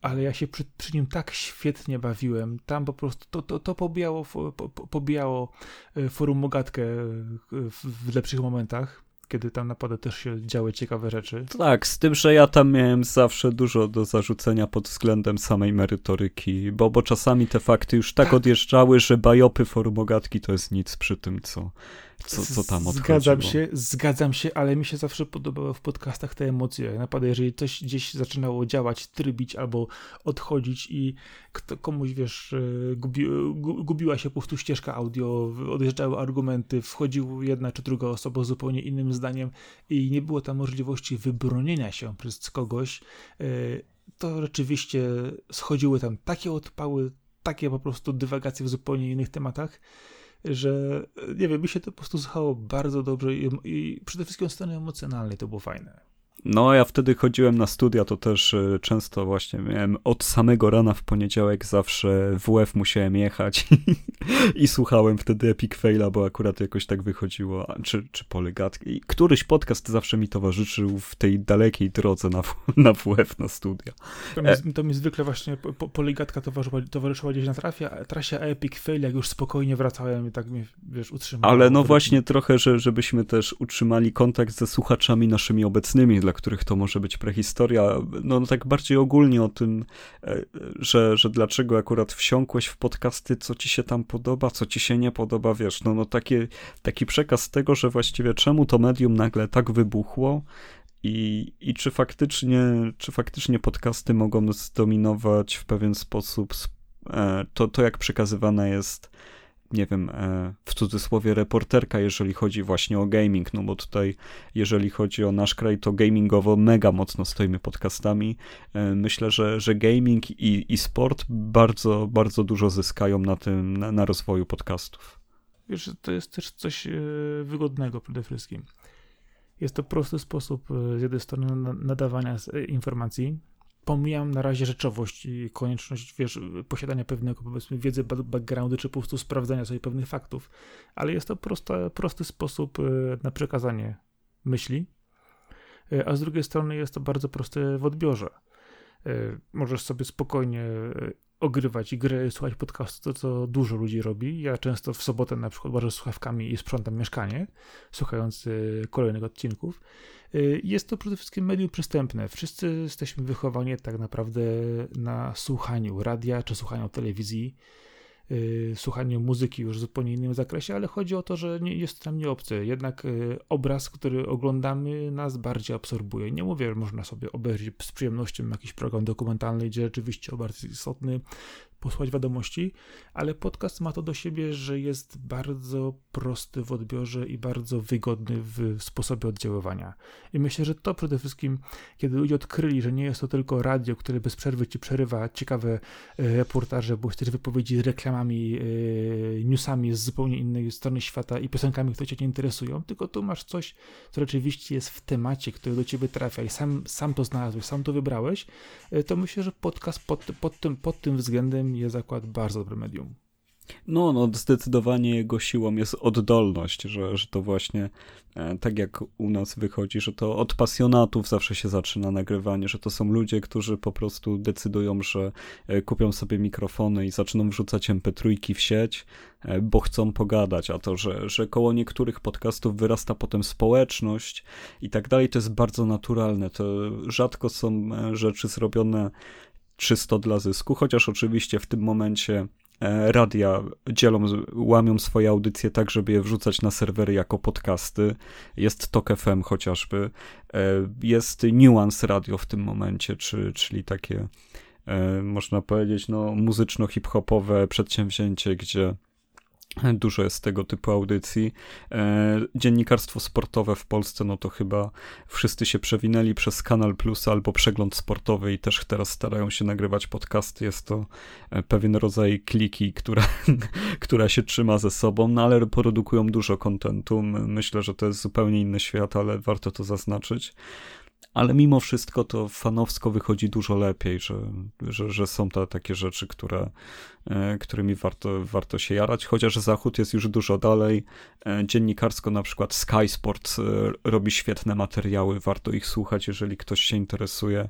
ale ja się przy, przy, nim tak świetnie bawiłem. Tam po prostu to, to, to pobijało, po, pobijało y, forum Mogatkę w, w lepszych momentach kiedy tam naprawdę też się działy ciekawe rzeczy. Tak, z tym, że ja tam miałem zawsze dużo do zarzucenia pod względem samej merytoryki, bo, bo czasami te fakty już tak, tak. odjeżdżały, że bajopy forumogatki to jest nic przy tym, co, co, co tam odchodziło. Zgadzam się, zgadzam się, ale mi się zawsze podobały w podcastach te emocje. Naprawdę, jeżeli coś gdzieś zaczynało działać, trybić albo odchodzić i kto, komuś, wiesz, e, gubi, gubiła się po prostu ścieżka audio, odjeżdżały argumenty, wchodził jedna czy druga osoba z zupełnie innym zdaniem i nie było tam możliwości wybronienia się przez kogoś, e, to rzeczywiście schodziły tam takie odpały, takie po prostu dywagacje w zupełnie innych tematach, że nie wiem, mi się to po prostu słuchało bardzo dobrze i, i przede wszystkim od strony emocjonalnej to było fajne. No, ja wtedy chodziłem na studia, to też e, często właśnie miałem od samego rana w poniedziałek zawsze w WF musiałem jechać i słuchałem wtedy Epic Faila, bo akurat jakoś tak wychodziło, czy, czy Polygatki. Któryś podcast zawsze mi towarzyszył w tej dalekiej drodze na, na WF, na studia. To mi, e- to mi zwykle właśnie po, Polygatka towarzyszyła, towarzyszyła gdzieś na trafie, trasie, a Epic Fail, jak już spokojnie wracałem i tak mnie, wiesz, utrzymało. Ale no właśnie trochę, że, żebyśmy też utrzymali kontakt ze słuchaczami naszymi obecnymi, dla których to może być prehistoria, no, no tak bardziej ogólnie o tym, e, że, że dlaczego akurat wsiąkłeś w podcasty, co ci się tam podoba, co ci się nie podoba, wiesz, no, no takie, taki przekaz tego, że właściwie czemu to medium nagle tak wybuchło, i, I czy faktycznie, czy faktycznie podcasty mogą zdominować w pewien sposób e, to, to jak przekazywana jest nie wiem, e, w cudzysłowie reporterka, jeżeli chodzi właśnie o gaming, no bo tutaj, jeżeli chodzi o nasz kraj, to gamingowo mega mocno stoimy podcastami. E, myślę, że, że gaming i, i sport bardzo, bardzo dużo zyskają na tym, na, na rozwoju podcastów. Wiesz, to jest też coś e, wygodnego przede wszystkim. Jest to prosty sposób z jednej strony nadawania informacji, pomijam na razie rzeczowość i konieczność, wiesz, posiadania pewnego, powiedzmy, wiedzy, backgroundu, czy po prostu sprawdzania sobie pewnych faktów, ale jest to prosta, prosty sposób e, na przekazanie myśli, e, a z drugiej strony jest to bardzo proste w odbiorze. E, możesz sobie spokojnie ogrywać grę i słuchać podcastu, to co dużo ludzi robi. Ja często w sobotę na przykład łażę słuchawkami i sprzątam mieszkanie, słuchając kolejnych odcinków. Y, jest to przede wszystkim medium przystępne. Wszyscy jesteśmy wychowani tak naprawdę na słuchaniu radia czy słuchaniu telewizji, y, słuchaniu muzyki już w zupełnie innym zakresie, ale chodzi o to, że nie, jest nam nie obcy. Jednak y, obraz, który oglądamy, nas bardziej absorbuje. Nie mówię, że można sobie obejrzeć z przyjemnością jakiś program dokumentalny, gdzie rzeczywiście obraz jest istotny, posłać wiadomości, ale podcast ma to do siebie, że jest bardzo prosty w odbiorze i bardzo wygodny w sposobie oddziaływania. I myślę, że to przede wszystkim, kiedy ludzie odkryli, że nie jest to tylko radio, które bez przerwy ci przerywa ciekawe e, reportaże, bo też wypowiedzi reklamami, e, newsami z zupełnie innej strony świata i piosenkami, które cię nie interesują, tylko tu masz coś, co rzeczywiście jest w temacie, który do ciebie trafia i sam, sam to znalazłeś, sam to wybrałeś, e, to myślę, że podcast pod, pod, tym, pod tym względem jest zakład bardzo dobre medium. No, no, zdecydowanie jego siłą jest oddolność, że, że to właśnie e, tak jak u nas wychodzi, że to od pasjonatów zawsze się zaczyna nagrywanie, że to są ludzie, którzy po prostu decydują, że e, kupią sobie mikrofony i zaczną wrzucać mp3 w sieć, e, bo chcą pogadać, a to, że, że koło niektórych podcastów wyrasta potem społeczność i tak dalej, to jest bardzo naturalne. To rzadko są rzeczy zrobione czysto dla zysku, chociaż oczywiście w tym momencie E, radia dzielą, łamią swoje audycje tak, żeby je wrzucać na serwery jako podcasty. Jest Tok FM chociażby. E, jest Nuance Radio w tym momencie, czy, czyli takie e, można powiedzieć no, muzyczno-hip-hopowe przedsięwzięcie, gdzie Dużo jest tego typu audycji. E, dziennikarstwo sportowe w Polsce, no to chyba wszyscy się przewinęli przez Kanal Plus albo przegląd sportowy i też teraz starają się nagrywać podcasty. Jest to e, pewien rodzaj kliki, która, która się trzyma ze sobą, no ale produkują dużo kontentu. Myślę, że to jest zupełnie inny świat, ale warto to zaznaczyć ale mimo wszystko to fanowsko wychodzi dużo lepiej, że, że, że są to takie rzeczy, które, e, którymi warto, warto się jarać, chociaż Zachód jest już dużo dalej. E, dziennikarsko na przykład Sky Sports e, robi świetne materiały, warto ich słuchać, jeżeli ktoś się interesuje.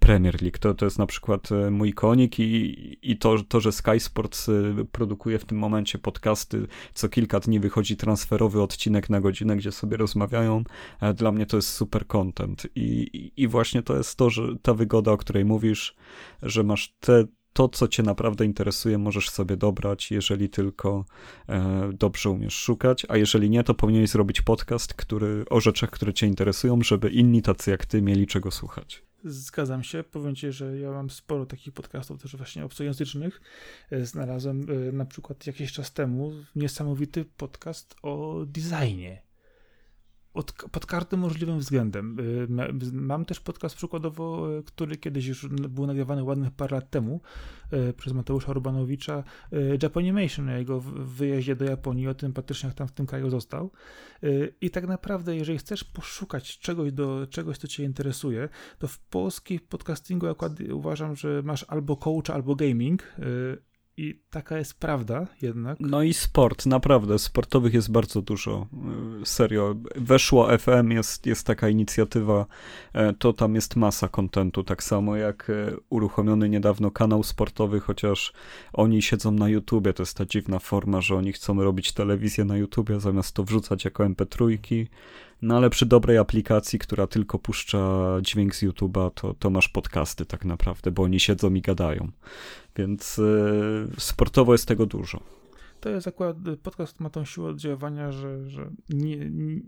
Premier League to, to jest na przykład mój konik i, i to, to, że Sky Sports produkuje w tym momencie podcasty, co kilka dni wychodzi transferowy odcinek na godzinę, gdzie sobie rozmawiają, dla mnie to jest super content i i, właśnie to jest to, że ta wygoda, o której mówisz, że masz te, to, co cię naprawdę interesuje, możesz sobie dobrać, jeżeli tylko e, dobrze umiesz szukać, a jeżeli nie, to powinieneś zrobić podcast który, o rzeczach, które cię interesują, żeby inni tacy jak ty mieli czego słuchać. Zgadzam się. Powiem ci, że ja mam sporo takich podcastów też właśnie obcojęzycznych. E, znalazłem e, na przykład jakiś czas temu niesamowity podcast o designie od, pod każdym możliwym względem. Y, mam też podcast przykładowo, y, który kiedyś już był nagrywany ładnych parę lat temu y, przez Mateusza Urbanowicza, Japanimation, jego wyjeździe do Japonii, o tym patryczniach tam w tym kraju został. I tak naprawdę, jeżeli chcesz poszukać czegoś, do, czegoś co cię interesuje, to w polskim podcastingu akurat uważam, że masz albo coach, albo gaming, i taka jest prawda jednak. No i sport, naprawdę, sportowych jest bardzo dużo. Y, serio, weszło FM, jest, jest taka inicjatywa, e, to tam jest masa kontentu, tak samo jak e, uruchomiony niedawno kanał sportowy, chociaż oni siedzą na YouTubie, to jest ta dziwna forma, że oni chcą robić telewizję na YouTubie, zamiast to wrzucać jako MP3, no ale przy dobrej aplikacji, która tylko puszcza dźwięk z YouTube'a, to, to masz podcasty tak naprawdę, bo oni siedzą i gadają. Więc yy, sportowo jest tego dużo. To jest akurat, podcast ma tą siłę oddziaływania, że, że nie, nie,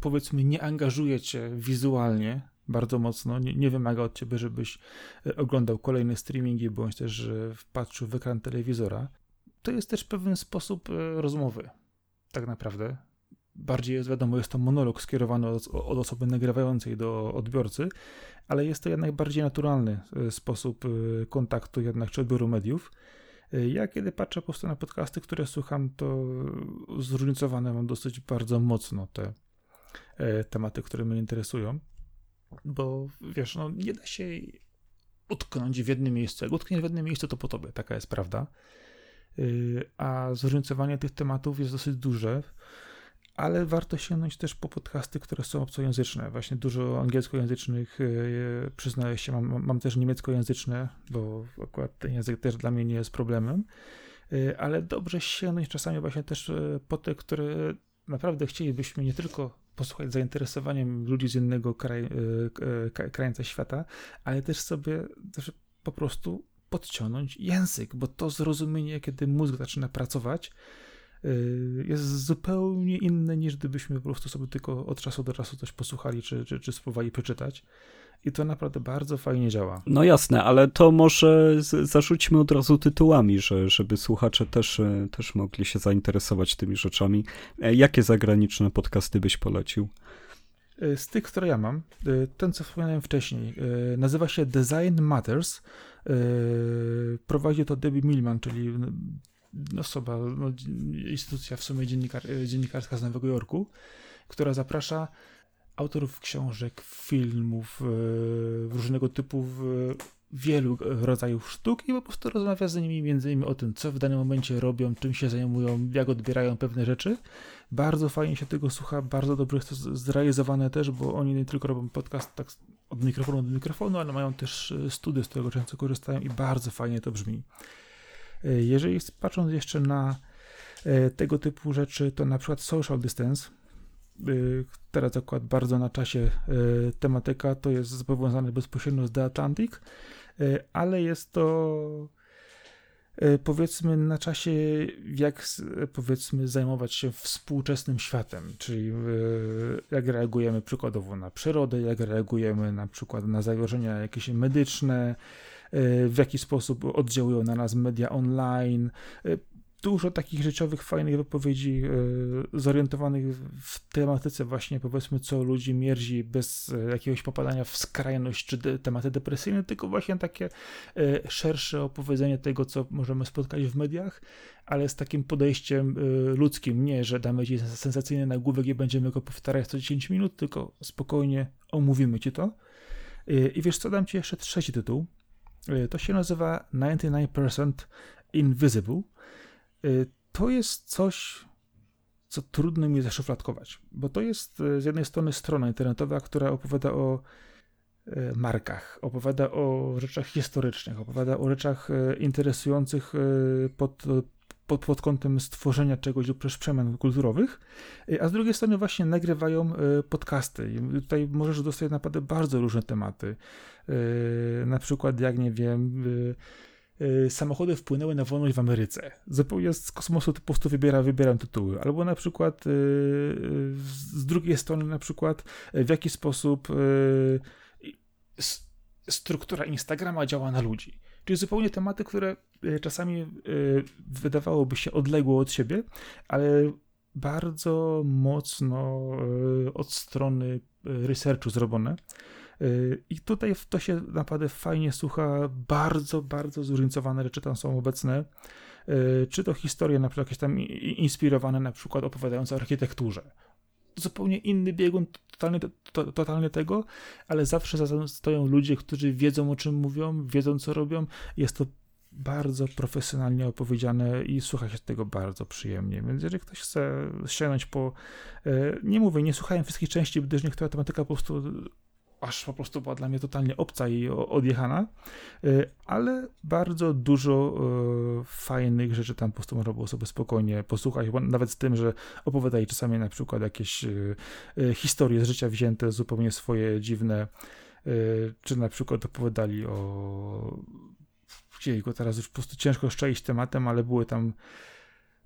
powiedzmy nie angażuje cię wizualnie bardzo mocno, nie, nie wymaga od ciebie, żebyś e, oglądał kolejne streamingi, bądź też wpatrzył w ekran telewizora. To jest też pewien sposób rozmowy, tak naprawdę bardziej jest wiadomo, jest to monolog skierowany od, od, osoby nagrywającej do odbiorcy, ale jest to jednak bardziej naturalny e, sposób e, kontaktu jednak czy odbioru mediów. E, ja kiedy patrzę po prostu na podcasty, które słucham, to zróżnicowane mam dosyć bardzo mocno te tematy, które mnie interesują, bo wiesz, no nie da się utknąć w jednym miejscu. Jak utkniesz w jednym miejscu, to po tobie, taka jest prawda. A zróżnicowanie tych tematów jest dosyć duże ale warto sięgnąć też po podcasty, które są obcojęzyczne. Właśnie dużo angielskojęzycznych, yy, przyznaję się, mam, mam też niemieckojęzyczne, bo akurat ten język też dla mnie nie jest problemem, yy, ale dobrze sięgnąć czasami właśnie też po te, które naprawdę chcielibyśmy nie tylko posłuchać zainteresowaniem ludzi z innego kraj, krańca świata, ale też sobie też po prostu podciągnąć język, bo to zrozumienie, kiedy mózg zaczyna pracować, jest zupełnie inne niż gdybyśmy po prostu sobie tylko od czasu do czasu coś posłuchali czy, czy, czy spróbowali przeczytać. I to naprawdę bardzo fajnie działa. No jasne, ale to może zarzućmy od razu tytułami, że, żeby słuchacze też, e, też mogli się zainteresować tymi rzeczami. E, jakie zagraniczne podcasty byś polecił? E, z tych, które ja mam, ten co wspomniałem wcześniej, nazywa się Design Matters. Prowadzi to Debbie Millman, czyli osoba, no, instytucja w sumie dziennikar, dziennikarska z Nowego Jorku, która zaprasza autorów książek, filmów, e, różnego typu wielu rodzajów sztuk i po prostu rozmawia z nimi między innymi o tym, co w danym momencie robią, czym się zajmują, jak odbierają pewne rzeczy. Bardzo fajnie się tego słucha, bardzo dobrze jest to zrealizowane też, bo oni nie tylko robią podcast tak od mikrofonu do mikrofonu, ale mają też e, studio, z którego często korzystają i bardzo fajnie to brzmi. E, jeżeli patrząc jeszcze na e, tego typu rzeczy, to na przykład social distance, teraz akurat bardzo na czasie tematyka, to jest powiązane bezpośrednio z The Atlantic, ale jest to powiedzmy na czasie, jak powiedzmy zajmować się współczesnym światem, czyli jak reagujemy przykładowo na przyrodę, jak reagujemy na przykład na zagrożenia jakieś medyczne, w jaki sposób oddziałują na nas media online, dużo takich życiowych, fajnych wypowiedzi e, zorientowanych w tematyce właśnie powiedzmy, co ludzi mierzi bez e, jakiegoś popadania w skrajność czy de, tematy depresyjne, tylko właśnie takie e, szersze opowiedzenie tego, co możemy spotkać w mediach, ale z takim podejściem ludzkim, nie, że damy ci sensacyjny nagłówek i będziemy go powtarzać co 10 minut, tylko spokojnie omówimy ci to. I wiesz co, dam ci jeszcze trzeci tytuł. To się nazywa 99% Invisible. Y, to jest coś, co trudno mi zaszufladkować, bo to jest y, z jednej strony strona internetowa, która opowiada o markach, opowiada o rzeczach historycznych, opowiada o rzeczach interesujących pod, pod, pod kątem stworzenia czegoś lub też przemian kulturowych, a z drugiej strony właśnie nagrywają podcasty. I tutaj możesz dostać naprawdę bardzo różne tematy. Na przykład, jak nie wiem, Y, samochody wpłynęły na wolność w Ameryce. Zupełnie z kosmosu po prostu wybiera, wybieram tytuły. Albo na przykład y, y, z drugiej strony na przykład w jaki sposób struktura Instagrama działa na ludzi. Czyli zupełnie tematy, które czasami wydawałoby się odległe od siebie, ale bardzo mocno od strony researchu zrobione. I tutaj to się naprawdę fajnie słucha, bardzo, bardzo zróżnicowane rzeczy tam są obecne. Czy to historie na przykład jakieś tam inspirowane na przykład opowiadające o architekturze. Zupełnie inny biegun totalnie, to, totalnie tego, ale zawsze za stoją ludzie, którzy wiedzą o czym mówią, wiedzą co robią. Jest to bardzo profesjonalnie opowiedziane i słucha się tego bardzo przyjemnie. Więc jeżeli ktoś chce sięgnąć po. Y, nie mówię, nie słuchałem wszystkich części, gdyż niektóra tematyka po prostu aż po prostu była dla mnie totalnie obca i odjechana, y, ale bardzo dużo y, fajnych rzeczy tam po prostu można było sobie spokojnie posłuchać, nawet z tym, że opowiadali czasami na przykład jakieś y, historie z życia wzięte, zupełnie swoje dziwne, czy na przykład opowiadali o go teraz już po prostu ciężko szczaić tematem, ale były tam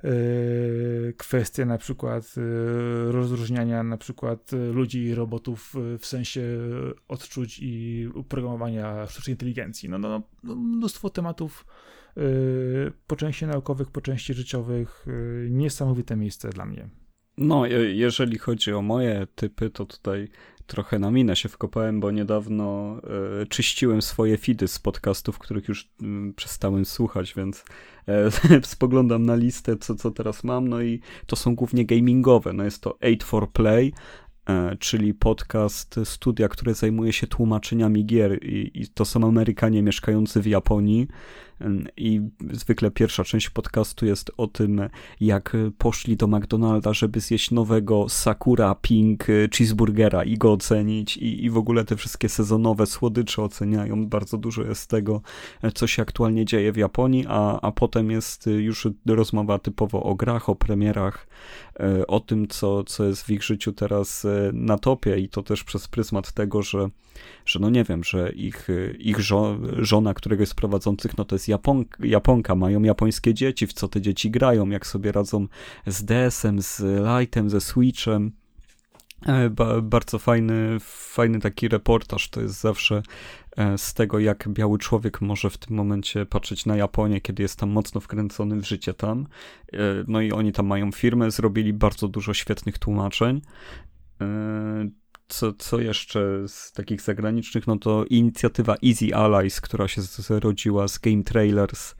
Yy, kwestie na przykład yy, rozróżniania na przykład yy, ludzi i robotów w sensie odczuć i programowania sztucznej inteligencji. No, no, no mnóstwo tematów po części naukowych, po części życiowych. Niesamowite miejsce dla mnie. No, jeżeli chodzi o moje typy, to tutaj trochę na minę się wkopałem, bo niedawno e, czyściłem swoje feedy z podcastów, których już mm, przestałem słuchać, więc e, spoglądam na listę, co, co teraz mam, no i to są głównie gamingowe. No jest to 8 for Play, e, czyli podcast studia, które zajmuje się tłumaczeniami gier i, i to są Amerykanie mieszkający w Japonii. I zwykle pierwsza część podcastu jest o tym, jak poszli do McDonalda, żeby zjeść nowego Sakura Pink cheeseburgera i go ocenić. I, i w ogóle te wszystkie sezonowe słodycze oceniają. Bardzo dużo jest tego, co się aktualnie dzieje w Japonii, a, a potem jest już rozmowa typowo o grach, o premierach, e, o tym, co, co jest w ich życiu teraz e, na topie i to też przez pryzmat tego, że, że no nie wiem, że ich, ich żo żona któregoś z prowadzących, no to jest Japonka, Japonka, mają japońskie dzieci, w co te dzieci grają, jak sobie radzą z DS-em, z Lightem, ze Switchem. E, ba bardzo fajny, fajny taki reportaż. To jest zawsze e, z tego, jak biały człowiek może w tym momencie patrzeć na Japonię, kiedy jest tam mocno wkręcony w życie tam. E, no i oni tam mają firmę, zrobili bardzo dużo świetnych tłumaczeń. Co, co jeszcze z takich zagranicznych, no to inicjatywa Easy Allies, która się zrodziła z Game Trailers,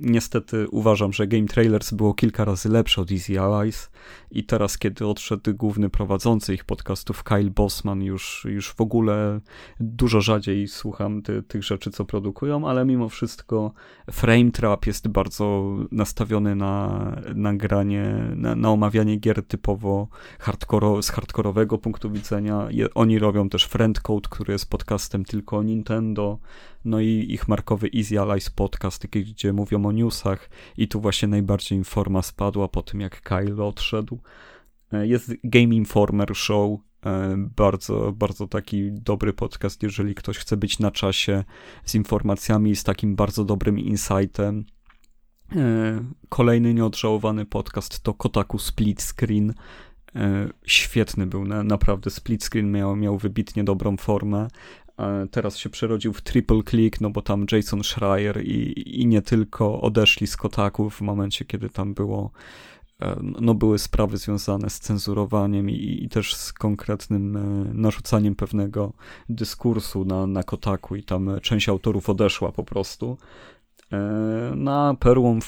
niestety uważam, że Game Trailers było kilka razy lepsze od Easy Allies i teraz, kiedy odszedł główny prowadzący ich podcastów, Kyle Bossman, już, już w ogóle dużo rzadziej słucham ty, tych rzeczy, co produkują, ale mimo wszystko Frame Trap jest bardzo nastawiony na, na granie, na, na omawianie gier typowo hardcore, z hardkorowego punktu widzenia. Je, oni robią też Friend Code, który jest podcastem tylko o Nintendo, no i ich markowy Easy Allies podcast, gdzie mówią o newsach i tu właśnie najbardziej informa spadła po tym, jak Kyle odszedł. E, jest Game Informer Show, e, bardzo, bardzo taki dobry podcast, jeżeli ktoś chce być na czasie z informacjami, z takim bardzo dobrym insightem. E, kolejny nieodżałowany podcast to Kotaku Split Screen. Świetny był, naprawdę Split Screen miał, miał wybitnie dobrą formę teraz się przerodził w Triple Click, no bo tam Jason Schreier i, i nie tylko odeszli z Kotaków w momencie, kiedy tam było e, no były sprawy związane z cenzurowaniem i, i też z konkretnym e, narzucaniem pewnego dyskursu na, na Kotaku i tam część autorów odeszła po prostu. E, na perłą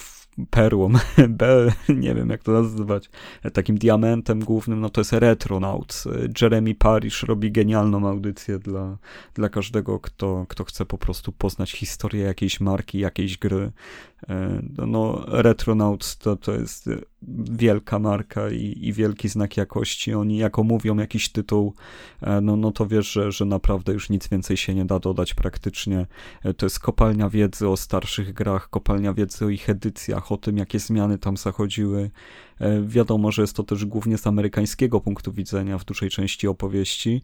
perłą, B, nie wiem jak to nazywać, takim diamentem głównym, no to jest Retronauts. Jeremy Parish robi genialną audycję dla, dla każdego, kto, kto chce po prostu poznać historię jakiejś marki, jakiejś gry. E, no, Retronauts to, to jest wielka marka i, i wielki znak jakości. Oni jako mówią jakiś tytuł, e, no, no to wiesz, że, że naprawdę już nic więcej się nie da dodać praktycznie. E, to jest kopalnia wiedzy o starszych grach, kopalnia wiedzy o ich edycjach, o tym, jakie zmiany tam zachodziły. Wiadomo, że jest to też głównie z amerykańskiego punktu widzenia w dużej części opowieści,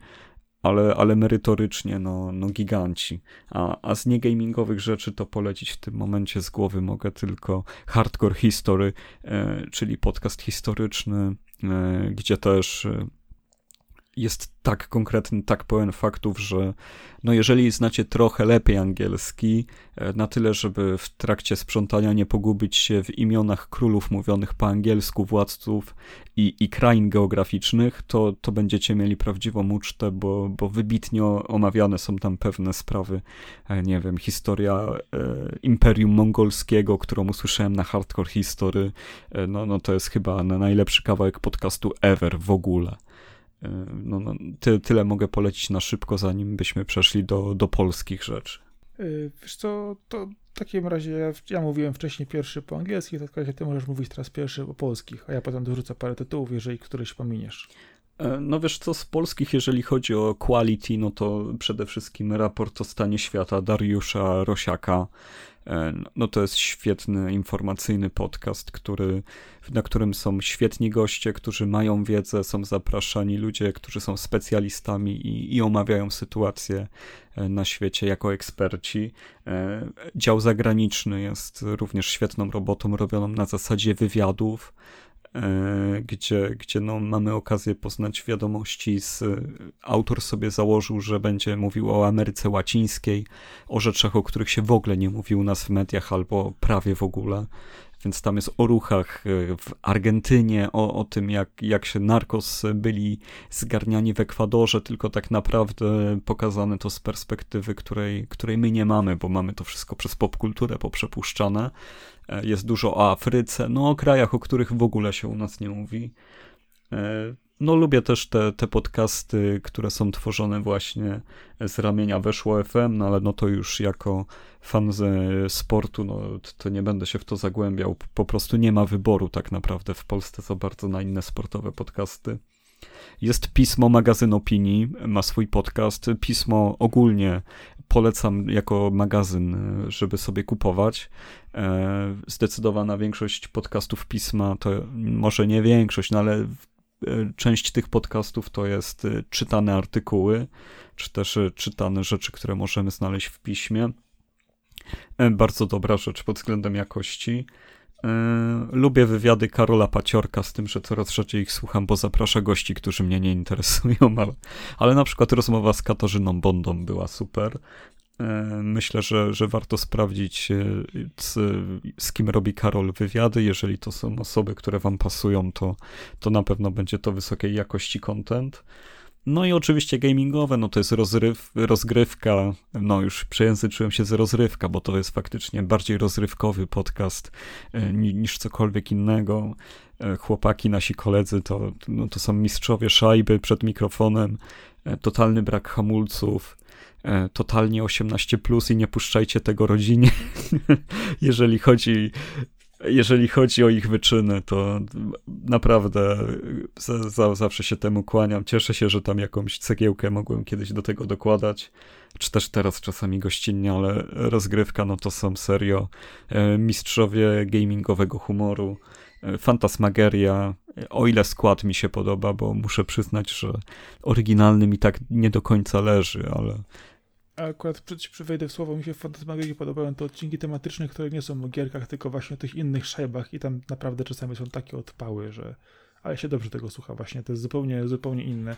ale, ale merytorycznie no, no giganci. A, a z niegamingowych rzeczy to polecić w tym momencie z głowy mogę tylko Hardcore History, e, czyli podcast historyczny, e, gdzie też e, jest tak konkretny, tak pełen faktów, że no jeżeli znacie trochę lepiej angielski, e, na tyle, żeby w trakcie sprzątania nie pogubić się w imionach królów mówionych po angielsku, władców i, i krain geograficznych, to, to będziecie mieli prawdziwą ucztę, bo, bo wybitnie omawiane są tam pewne sprawy, e, nie wiem, historia e, Imperium Mongolskiego, którą usłyszałem na Hardcore History, e, no, no to jest chyba najlepszy kawałek podcastu ever w ogóle. E, no, no, ty, tyle mogę polecić na szybko, zanim byśmy przeszli do, do polskich rzeczy. E, wiesz co, to w takim razie ja, mówiłem wcześniej pierwszy po angielski, to w razie ty możesz mówić teraz pierwszy po polskich, a ja potem dorzucę parę tytułów, jeżeli któryś pominiesz. E, no wiesz co, z polskich, jeżeli chodzi o quality, no to przede wszystkim raport o stanie świata Dariusza Rosiaka. E, no to jest świetny informacyjny podcast, który, na którym są świetni goście, którzy mają wiedzę, są zapraszani ludzie, którzy są specjalistami i, i omawiają sytuację e, na świecie jako eksperci. Dział zagraniczny jest również świetną robotą robioną na zasadzie wywiadów. E, gdzie, gdzie no, mamy okazję poznać wiadomości z... Autor sobie założył, że będzie mówił o Ameryce Łacińskiej, o rzeczach, o których się w ogóle nie mówił u nas w mediach, albo prawie w ogóle. Więc tam jest o ruchach e, w Argentynie, o, o tym, jak, jak się narkos byli zgarniani w Ekwadorze, tylko tak naprawdę pokazane to z perspektywy, której, której my nie mamy, bo mamy to wszystko przez popkulturę poprzepuszczane. E, jest dużo o Afryce, no o krajach, o których w ogóle się u nas nie mówi. No lubię też te, te podcasty, które są tworzone właśnie z ramienia Weszło FM, no ale no to już jako fan sportu, no to nie będę się w to zagłębiał. Po prostu nie ma wyboru tak naprawdę w Polsce za bardzo na inne sportowe podcasty. Jest Pismo, magazyn opinii, ma swój podcast. Pismo ogólnie polecam jako magazyn, żeby sobie kupować. E, zdecydowana większość podcastów Pisma, to może nie większość, no ale część tych podcastów to jest e, czytane artykuły, czy też e, czytane rzeczy, które możemy znaleźć w piśmie. Bardzo dobra rzecz pod względem jakości. Lubię wywiady Karola Paciorka, z tym, że coraz rzadziej ich słucham, bo zaprasza gości, którzy mnie nie interesują, ale, ale na przykład rozmowa z Katarzyną Bondą była super. E, myślę, że, że warto sprawdzić, e, z, z, kim robi Karol wywiady. Jeżeli to są osoby, które wam pasują, to, to na pewno będzie to wysokiej jakości content. No i oczywiście gamingowe, no to jest rozryw, rozgrywka, no już przejęzyczyłem się z rozrywka, bo to jest faktycznie bardziej rozrywkowy podcast e, niż cokolwiek innego. Chłopaki, nasi koledzy to, no to są mistrzowie szajby przed mikrofonem, totalny brak hamulców, totalnie 18 plus i nie puszczajcie tego rodzinie, jeżeli chodzi jeżeli chodzi o ich wyczyny, to naprawdę za, za, zawsze się temu kłaniam. Cieszę się, że tam jakąś cegiełkę mogłem kiedyś do tego dokładać, czy też teraz czasami gościnnie, ale rozgrywka, no to są serio e, mistrzowie gamingowego humoru. E, fantasmageria, o ile skład mi się podoba, bo muszę przyznać, że oryginalny mi tak nie do końca leży, ale akurat przy, wejdę w słowo, mi się w Fantasmagierii podobają te odcinki tematyczne, które nie są o gierkach, tylko właśnie o tych innych szajbach i tam naprawdę czasami są takie odpały, że ale się dobrze tego słucha właśnie, to jest zupełnie, zupełnie inne.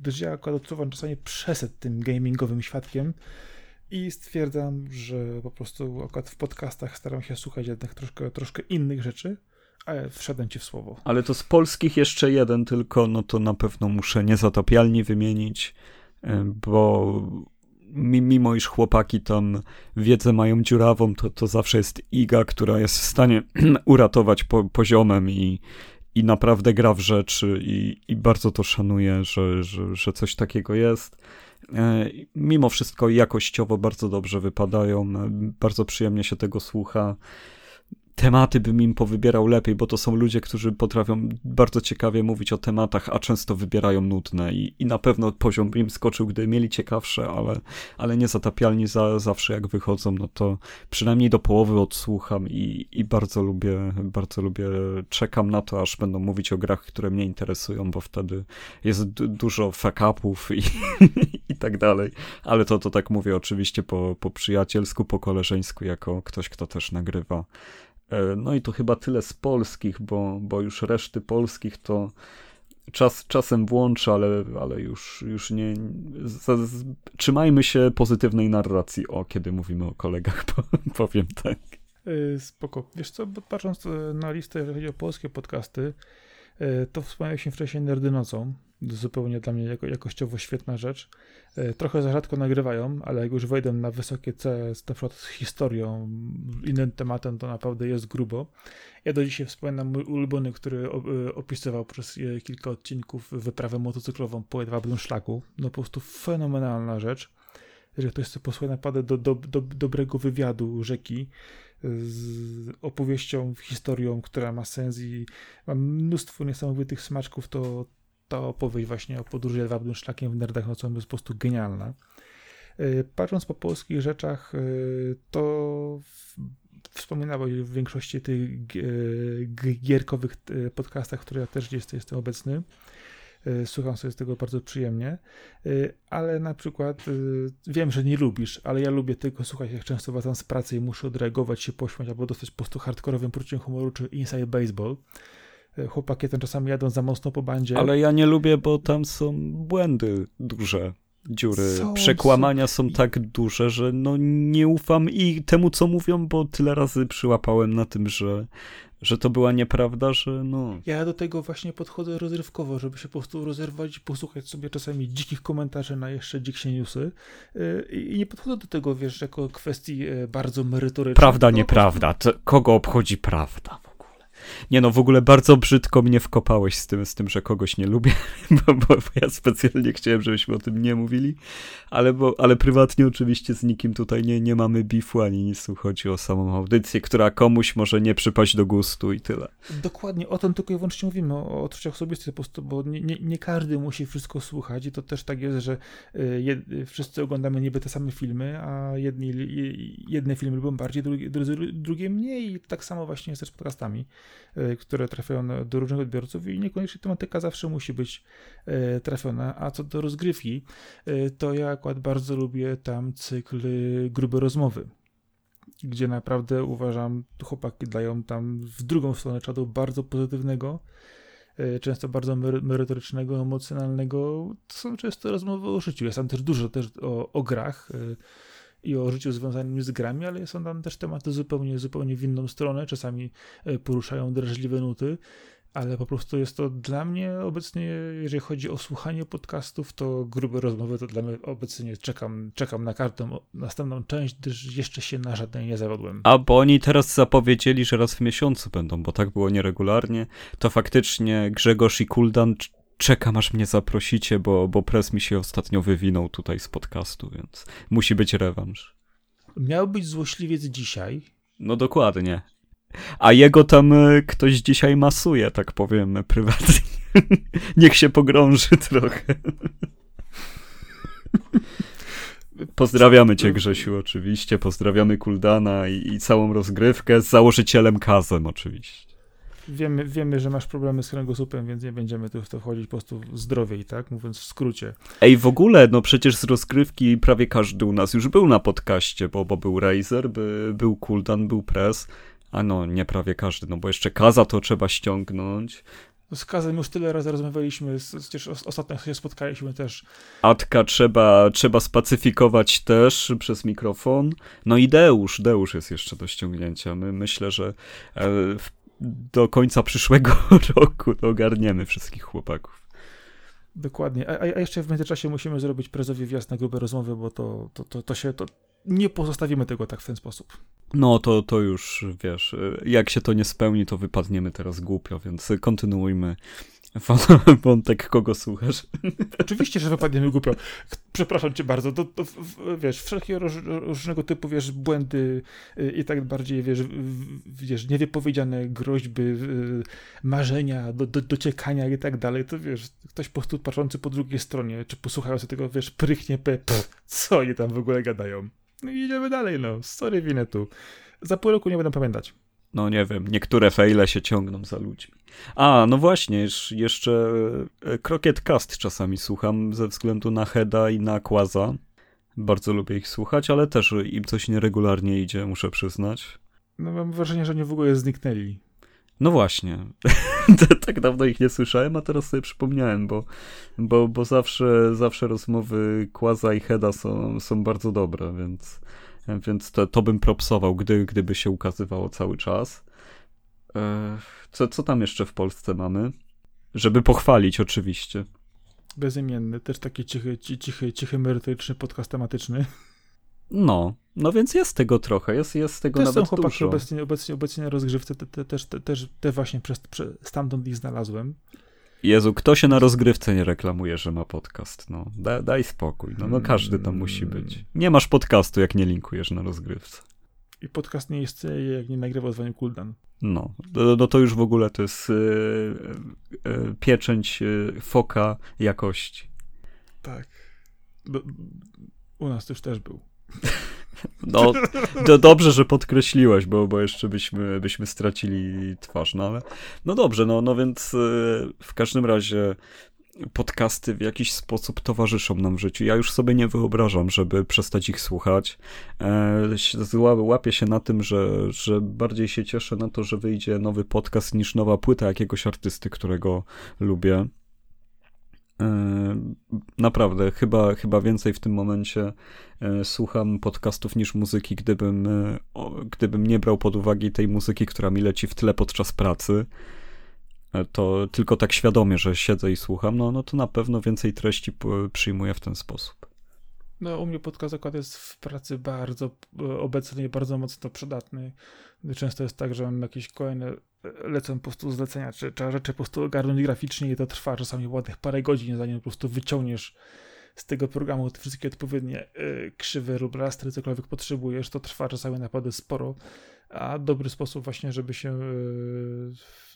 Gdyż ja akurat odczuwam czasami przesyt tym gamingowym świadkiem i stwierdzam, że po prostu akurat w podcastach staram się słuchać jednak troszkę, troszkę innych rzeczy, ale wszedłem ci w słowo. Ale to z polskich jeszcze jeden tylko, no to na pewno muszę niezatopialnie wymienić, bo mimo iż chłopaki tam wiedzę mają dziurawą, to, to zawsze jest Iga, która jest w stanie uratować po, poziomem i, i naprawdę gra w rzeczy i, i bardzo to szanuję, że, że, że coś takiego jest. E, mimo wszystko jakościowo bardzo dobrze wypadają, e, bardzo przyjemnie się tego słucha tematy bym im powybierał lepiej, bo to są ludzie, którzy potrafią bardzo ciekawie mówić o tematach, a często wybierają nudne i, i na pewno poziom im skoczył, gdy mieli ciekawsze, ale, ale nie zatapialni za, zawsze jak wychodzą, no to przynajmniej do połowy odsłucham i, i bardzo lubię, bardzo lubię, czekam na to, aż będą mówić o grach, które mnie interesują, bo wtedy jest dużo fuck-upów i, i tak dalej, ale to, to tak mówię oczywiście po, po przyjacielsku, po koleżeńsku, jako ktoś, kto też nagrywa no i to chyba tyle z polskich, bo, bo już reszty polskich to czas, czasem włączę, ale, ale już, już nie. Z, z, trzymajmy się pozytywnej narracji, o kiedy mówimy o kolegach, powiem tak. E, spoko. Wiesz co, patrząc e, na listę, jeżeli chodzi o polskie podcasty, to wspomniałeś się wcześniej Nerdy Nocą zupełnie dla mnie jako, jakościowo świetna rzecz. E, trochę za rzadko nagrywają, ale jak już wejdę na wysokie C, przykład z historią, innym tematem, to naprawdę jest grubo. Ja do dzisiaj wspominam mój ulubiony, który e, opisywał przez e, kilka odcinków wyprawę motocyklową po jedwabnym szlaku. No po prostu fenomenalna rzecz. Jeżeli ktoś chce posłuchać naprawdę do, do, do, dobrego wywiadu rzeki, z opowieścią, historią, która ma sens i ma mnóstwo niesamowitych smaczków, to, ta opowieść właśnie o podróży jedwabnym szlakiem w Nerdach nocą jest po prostu genialna. E, patrząc po polskich rzeczach, e, to wspominałeś w większości tych gierkowych e, podcastach, które ja też jestem obecny. Słucham sobie z tego bardzo przyjemnie, ale na przykład wiem, że nie lubisz, ale ja lubię tylko słuchać, jak często wracam z pracy i muszę odreagować się, pośmiać albo dostać po prostu hardkorowym poczuciem humoru, czy Inside Baseball chłopaki ten czasami jadą za mocno po bandzie. Ale ja nie lubię, bo tam są błędy duże. Dziury, są, przekłamania są... są tak duże, że no nie ufam i temu, co mówią, bo tyle razy przyłapałem na tym, że że to była nieprawda, że no... Ja do tego właśnie podchodzę rozrywkowo, żeby się po prostu rozerwać i posłuchać sobie czasami dzikich komentarzy na jeszcze dziksze newsy y, i nie podchodzę do tego, wiesz, jako kwestii y, bardzo merytorycznej. Prawda, nieprawda, kogo obchodzi prawda? Nie no, w ogóle bardzo brzydko mnie wkopałeś z tym, z tym że kogoś nie lubię, bo, bo, ja specjalnie chciałem, żebyśmy o tym nie mówili, ale, bo, ale prywatnie oczywiście z nikim tutaj nie, nie mamy bifu ani nic, tu chodzi o samą audycję, która komuś może nie przypaść do gustu i tyle. Dokładnie, o tym tylko i wyłącznie mówimy, o odczuciach osobistych po prostu, bo nie, nie, nie, każdy musi wszystko słuchać i to też tak jest, że y, jed, wszyscy oglądamy niby te same filmy, a jedni, jedne filmy lubią bardziej, drugie, drugie mniej i tak samo właśnie jest też z podcastami. E, które trafiają do różnych odbiorców i niekoniecznie tematyka zawsze musi być e, trafiona. A co do rozgrywki, e, to ja akurat bardzo lubię tam cykl grube rozmowy gdzie naprawdę uważam, chłopaki dają tam w drugą stronę czadu bardzo pozytywnego, często bardzo merytorycznego, emocjonalnego. To są często rozmowy o życiu. Jest tam też dużo też o, o grach i o życiu związanym z grami, ale są tam też tematy zupełnie, zupełnie w inną stronę. Czasami e, poruszają drażliwe nuty ale po prostu jest to dla mnie obecnie, jeżeli chodzi o słuchanie podcastów, to grube rozmowy, to dla mnie obecnie czekam, czekam na każdą następną część, gdyż jeszcze się na żadnej nie zawodłem. A bo oni teraz zapowiedzieli, że raz w miesiącu będą, bo tak było nieregularnie, to faktycznie Grzegorz i Kuldan czekam aż mnie zaprosicie, bo, bo pres mi się ostatnio wywinął tutaj z podcastu, więc musi być rewanż. Miał być złośliwiec dzisiaj. No dokładnie. A jego tam e, ktoś dzisiaj masuje, tak powiem prywatnie. Niech się pogrąży trochę. Pozdrawiamy cię Grzesiu oczywiście, pozdrawiamy Kuldana i, i całą rozgrywkę z założycielem Kazem oczywiście. Wiemy, wiemy, że masz problemy z kręgosłupem, więc nie będziemy tu w to wchodzić po prostu zdrowiej, tak? Mówiąc w skrócie. Ej, w ogóle, no przecież z rozgrywki prawie każdy u nas już był na podcaście, bo, bo był Razer, by, był Kuldan, był Press, a no, nie prawie każdy, no bo jeszcze Kaza to trzeba ściągnąć. No z Kazem już tyle razy rozmawialiśmy, przecież ostatnio się spotkaliśmy też. Atka trzeba, trzeba spacyfikować też przez mikrofon. No i Deusz, Deusz jest jeszcze do ściągnięcia. My myślę, że e, do końca przyszłego roku ogarniemy wszystkich chłopaków. Dokładnie. A, a, jeszcze w międzyczasie musimy zrobić prezowi wjazd na grube rozmowy, bo to, to, to, to się to nie pozostawimy tego tak w ten sposób. No to, to już wiesz, jak się to nie spełni, to wypadniemy teraz głupio, więc kontynuujmy wątek, kogo słuchasz. Oczywiście, że wypadniemy głupio. Przepraszam cię bardzo. To, to wiesz, wszelkie róż, różnego typu, wiesz, błędy y, i tak bardziej, wiesz, wiesz niewypowiedziane groźby, y, marzenia, do, do, dociekania i tak dalej, to wiesz, ktoś po prostu patrzący po drugiej stronie, czy posłuchający tego, wiesz, prychnie, pff, co oni tam w ogóle gadają. No i idziemy dalej, no. Sorry, winę tu. Za pół roku nie będę pamiętać. No nie wiem, niektóre fejle się ciągną za ludźmi. A, no właśnie, jeszcze Crockett Cast czasami słucham ze względu na Heda i na Quaza. Bardzo lubię ich słuchać, ale też im coś nieregularnie idzie, muszę przyznać. No mam wrażenie, że oni w ogóle zniknęli. No właśnie. tak dawno ich nie słyszałem, a teraz sobie przypomniałem, bo, bo, bo zawsze, zawsze rozmowy Quaza i Heda są, są bardzo dobre, więc, więc to, to bym propsował, gdy, gdyby się ukazywało cały czas. E, co, co tam jeszcze w Polsce mamy? Żeby pochwalić, oczywiście. Bezimienny, też taki cichy, cichy, cichy merytoryczny podcast tematyczny. No, no więc jest tego trochę, jest, jest tego też nawet są chłopaki dużo. Obecnie, obecnie, obecnie na rozgrywce, te, te, też, te, też te właśnie przez, przez, stamtąd ich znalazłem. Jezu, kto się na rozgrywce nie reklamuje, że ma podcast? No, da, daj spokój. No, no każdy tam musi być. Nie masz podcastu, jak nie linkujesz na rozgrywce. I podcast nie istnieje, jak nie nagrywa z Kuldan. No, no, no to już w ogóle to jest yy, yy, pieczęć yy, foka jakości. Tak. u nas to już też był. No, to dobrze, że podkreśliłeś, bo, bo jeszcze byśmy, byśmy stracili twarz, no ale no dobrze, no, no więc w każdym razie podcasty w jakiś sposób towarzyszą nam w życiu. Ja już sobie nie wyobrażam, żeby przestać ich słuchać. E, łapię się na tym, że, że bardziej się cieszę na to, że wyjdzie nowy podcast niż nowa płyta jakiegoś artysty, którego lubię. E, naprawdę, chyba, chyba więcej w tym momencie e, słucham podcastów niż muzyki, gdybym, gdybym nie brał pod uwagę tej muzyki, która mi leci w tle podczas pracy. To tylko tak świadomie, że siedzę i słucham, no, no to na pewno więcej treści przyjmuję w ten sposób. No, u mnie podcast zakład jest w pracy bardzo obecny i bardzo mocno przydatny. Często jest tak, że mam jakieś kolejne lecą po prostu zlecenia, czy trzeba rzeczy po prostu ogarnąć graficznie i to trwa czasami ładnych parę godzin, zanim po prostu wyciągniesz z tego programu te wszystkie odpowiednie krzywe lub rastry, cokolwiek potrzebujesz, to trwa czasami naprawdę sporo a dobry sposób właśnie, żeby się e,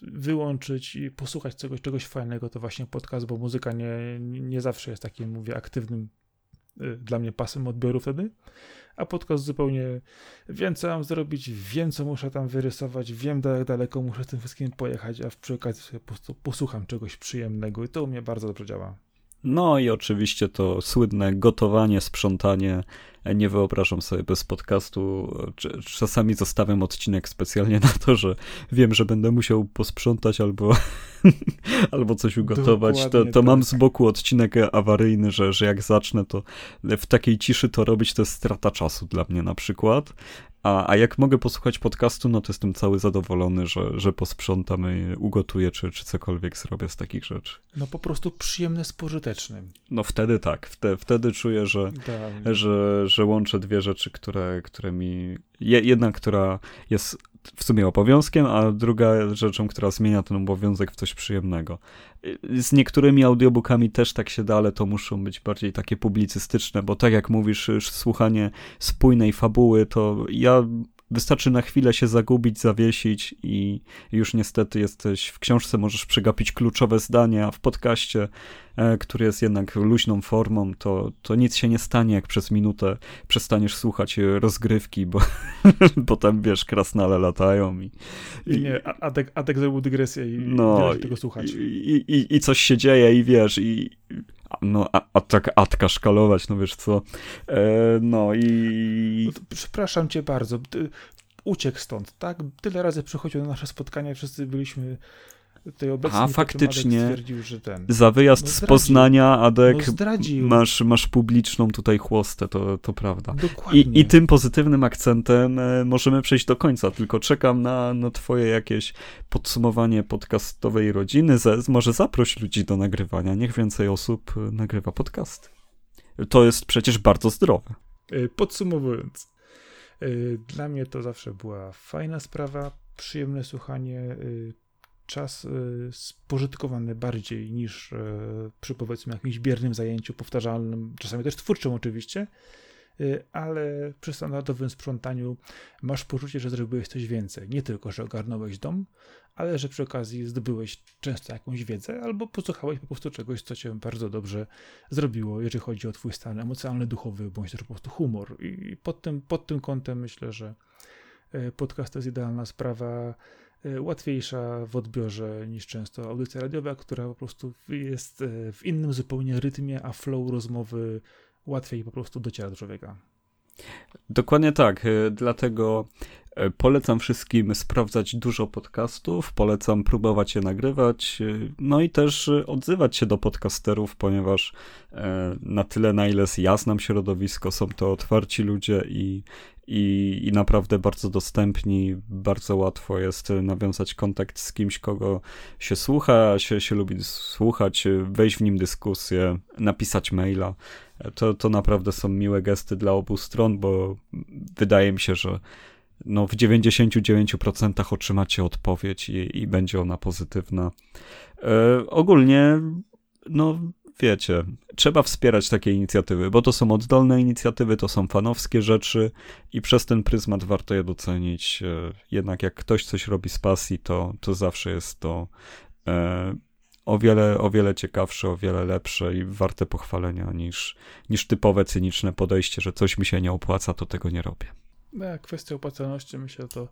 wyłączyć i posłuchać czegoś, czegoś fajnego, to właśnie podcast, bo muzyka nie, nie zawsze jest takim, mówię, aktywnym dla mnie pasem odbioru wtedy, a podcast zupełnie wiem, co mam zrobić, wiem, co muszę tam wyrysować, wiem, jak daleko muszę tym wszystkim pojechać, a przy okazji sobie po prostu posłucham czegoś przyjemnego i to u mnie bardzo dobrze działa. No i oczywiście to słynne gotowanie, sprzątanie, nie wyobrażam sobie bez podcastu. Czasami zostawiam odcinek specjalnie na to, że wiem, że będę musiał posprzątać albo, albo coś ugotować. To, to mam tak. z boku odcinek awaryjny, że, że jak zacznę, to w takiej ciszy to robić, to jest strata czasu dla mnie na przykład. A, a jak mogę posłuchać podcastu, no to jestem cały zadowolony, że, że posprzątam, ugotuję, czy, czy cokolwiek zrobię z takich rzeczy. No po prostu przyjemne z pożytecznym. No wtedy tak, wtedy, wtedy czuję, że, tak. że, że łączę dwie rzeczy, które, które mi... Jedna, która jest w sumie obowiązkiem, a druga rzeczą, która zmienia ten obowiązek w coś przyjemnego. Z niektórymi audiobookami też tak się da, ale to muszą być bardziej takie publicystyczne, bo tak jak mówisz, słuchanie spójnej fabuły, to ja Wystarczy na chwilę się zagubić, zawiesić i już niestety jesteś w książce, możesz przegapić kluczowe zdania, a w podcaście, e, który jest jednak luźną formą, to, to nic się nie stanie, jak przez minutę przestaniesz słuchać rozgrywki, bo, bo tam, wiesz, krasnale latają i... i nie, Adek, Adek zrobił dygresję i no, nie tego słuchać. I, i, I coś się dzieje i wiesz, i no, a, a tak Atka szkalować, no wiesz co. E, no i... No przepraszam cię bardzo. Uciekł stąd, tak? Tyle razy przychodził na nasze spotkania, wszyscy byliśmy tutaj obecni. A faktycznie stwierdził, że ten... za wyjazd no, z Poznania, Adek, no, masz, masz publiczną tutaj chłostę, to, to prawda. Dokładnie. I, I tym pozytywnym akcentem e, możemy przejść do końca, tylko czekam na, na twoje jakieś podsumowanie podcastowej rodziny. Z, może zaproś ludzi do nagrywania, niech więcej osób e, nagrywa podcast. To jest przecież bardzo zdrowe. E, podsumowując, dla mnie to zawsze była fajna sprawa, przyjemne słuchanie, czas y, spożytkowany bardziej niż y, przy powiedzmy jakimś biernym zajęciu powtarzalnym, czasami też twórczym oczywiście, y, ale przy standardowym sprzątaniu masz poczucie, że zrobiłeś coś więcej. Nie tylko, że ogarnąłeś dom, ale że przy okazji zdobyłeś często jakąś wiedzę, albo posłuchałeś po prostu czegoś, co cię bardzo dobrze zrobiło, jeżeli chodzi o twój stan emocjonalny, duchowy, bądź też po prostu humor. I pod tym, pod tym kątem myślę, że podcast to jest idealna sprawa łatwiejsza w odbiorze niż często audycja radiowa, która po prostu jest e, w innym zupełnie rytmie, a flow rozmowy łatwiej po prostu dociera do człowieka. Dokładnie tak, e, dlatego polecam wszystkim sprawdzać dużo podcastów, polecam próbować je nagrywać, no i też odzywać się do podcasterów, ponieważ na tyle, na ile ja znam środowisko, są to otwarci ludzie i i, i naprawdę bardzo dostępni. Bardzo łatwo jest nawiązać kontakt z kimś, kogo się słucha, się, się lubi słuchać, wejść w nim dyskusję, napisać maila. To, to naprawdę są miłe gesty dla obu stron, bo wydaje mi się, że no w 99% otrzymacie odpowiedź i, i będzie ona pozytywna. E, ogólnie, no wiecie, trzeba wspierać takie inicjatywy, bo to są oddolne inicjatywy, to są fanowskie rzeczy i przez ten pryzmat warto je docenić. E, jednak jak ktoś coś robi z pasji, to, to zawsze jest to e, o wiele, o wiele ciekawsze, o wiele lepsze i warte pochwalenia niż, niż typowe cyniczne podejście, że coś mi się nie opłaca, to tego nie robię. No, kwestia opłacalności myślę to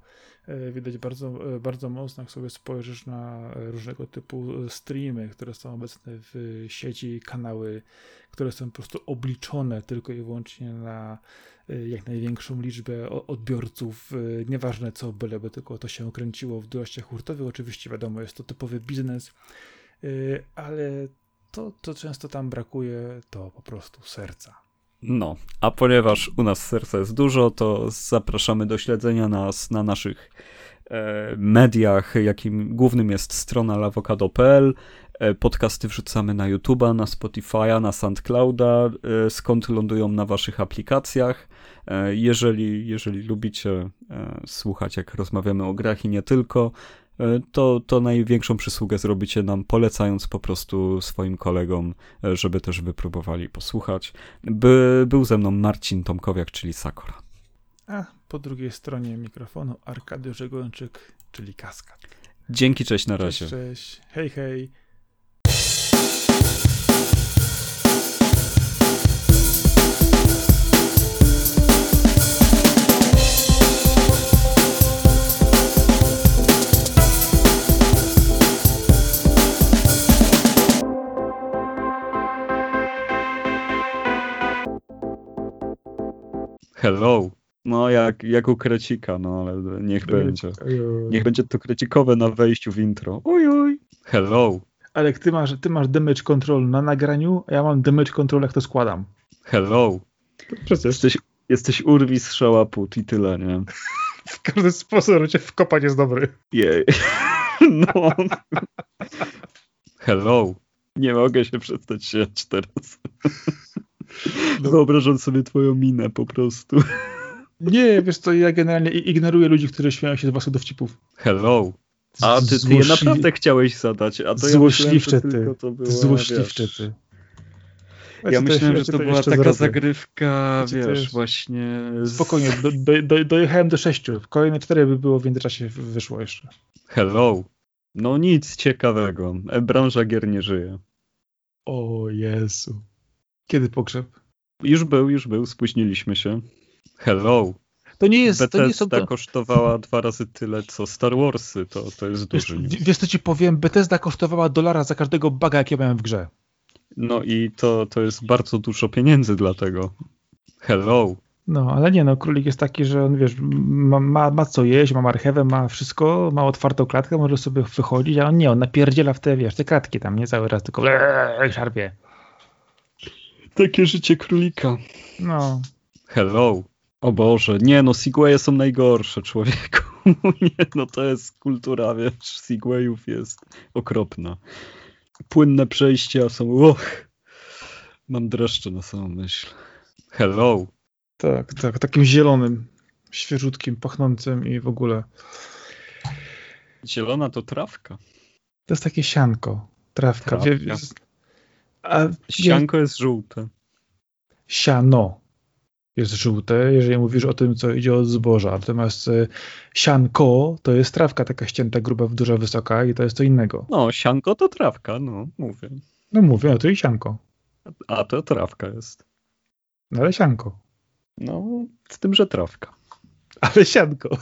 e, widać bardzo, e, bardzo mocno, jak sobie spojrzysz na różnego typu streamy, które są obecne w sieci, kanały, które są po prostu obliczone tylko i wyłącznie na e, jak największą liczbę odbiorców, nieważne co, byleby tylko to się kręciło w ilościach hurtowych. Oczywiście wiadomo, jest to typowy biznes, ale to, co często tam brakuje, to po prostu serca. No, a ponieważ u nas serca jest dużo, to zapraszamy do śledzenia nas na naszych e, mediach, jakim głównym jest strona lawokado.pl. E, podcasty wrzucamy na YouTube'a, na Spotify'a, na SoundClouda, e, skąd lądują na waszych aplikacjach. E, jeżeli, jeżeli lubicie słuchać, jak rozmawiamy o grach i nie tylko, to, to największą przysługę zrobicie nam, polecając po prostu swoim kolegom, e, żeby też wypróbowali posłuchać. By, był ze mną Marcin Tomkowiak, czyli Sakura. A po drugiej stronie mikrofonu Arkadiusz Żegończyk, czyli Kaskad. Dzięki, cześć, na razie. Cześć, cześć. Hej, hej. Hello. No jak, jak u krecika, no ale niech będzie. Niech będzie to krecikowe na wejściu w intro. Oj, oj. Hello. Ale ty masz, ty masz damage control na nagraniu, a ja mam damage control jak to składam. Hello. Przecież. Jesteś, jesteś urwi strzała put i tyle, nie? W każdy sposób cię wkopać jest dobry. Jej. No. Hello. Nie mogę się przestać śmiać teraz. No. Wyobrażam sobie twoją minę po prostu. Nie, wiesz co, ja generalnie ignoruję ludzi, którzy śmieją się z waszych dowcipów. Hello. A ty, ty je naprawdę chciałeś zadać, a to Złośliwcze ja myślałem, ty. To było, Złośliwcze wiesz, ty. Ja myślałem, że to, była taka zrobię. zagrywka, wiesz, jest- właśnie... z- Spokojnie, do, do, do, dojechałem do sześciu. Kolejne cztery by było w międzyczasie wyszło jeszcze. Hello. No nic ciekawego. E, Branża gier nie żyje. O Jezu. Kiedy pogrzeb? Już był, już był, spóźniliśmy się. Hello. To nie jest, to nie są Bethesda to... kosztowała dwa razy tyle, co Star Warsy. To, to jest Wiesz, duży news. wiesz co ci powiem? Bethesda kosztowała dolara za każdego buga, jakie miałem w grze. No i to, to jest bardzo dużo pieniędzy dlatego. Hello. No, ale nie no, królik jest taki, że on, wiesz, ma, ma, ma co jeść, ma marchewę, ma wszystko, ma otwartą klatkę, może sobie wychodzić, a on nie, on napierdziela w te, wiesz, te klatki tam, nie cały raz, tylko eee, szarpie. Takie życie królika. No, Hello. O Boże, nie no, Segwaye są najgorsze, człowieku. Nie no, to jest kultura, wiesz, Segwayów jest okropna. Płynne przejścia są, och. Mam dreszcze na samą myśl. Hello. tak, tak, takim zielonym, świeżutkim, pachnącym i w ogóle. Zielona to trawka. To jest takie sianko, trawka. Trawka. Wie, a Sianko jest żółte. siano jest żółte, jeżeli mówisz o tym, co idzie od zboża. Natomiast e, sianko to jest trawka taka ścięta, gruba, duża, wysoka i to jest co innego. No, sianko to trawka, no, mówię. No mówię, no to i sianko. A to trawka jest. No ale sianko. No, z tym, że trawka. Ale sianko.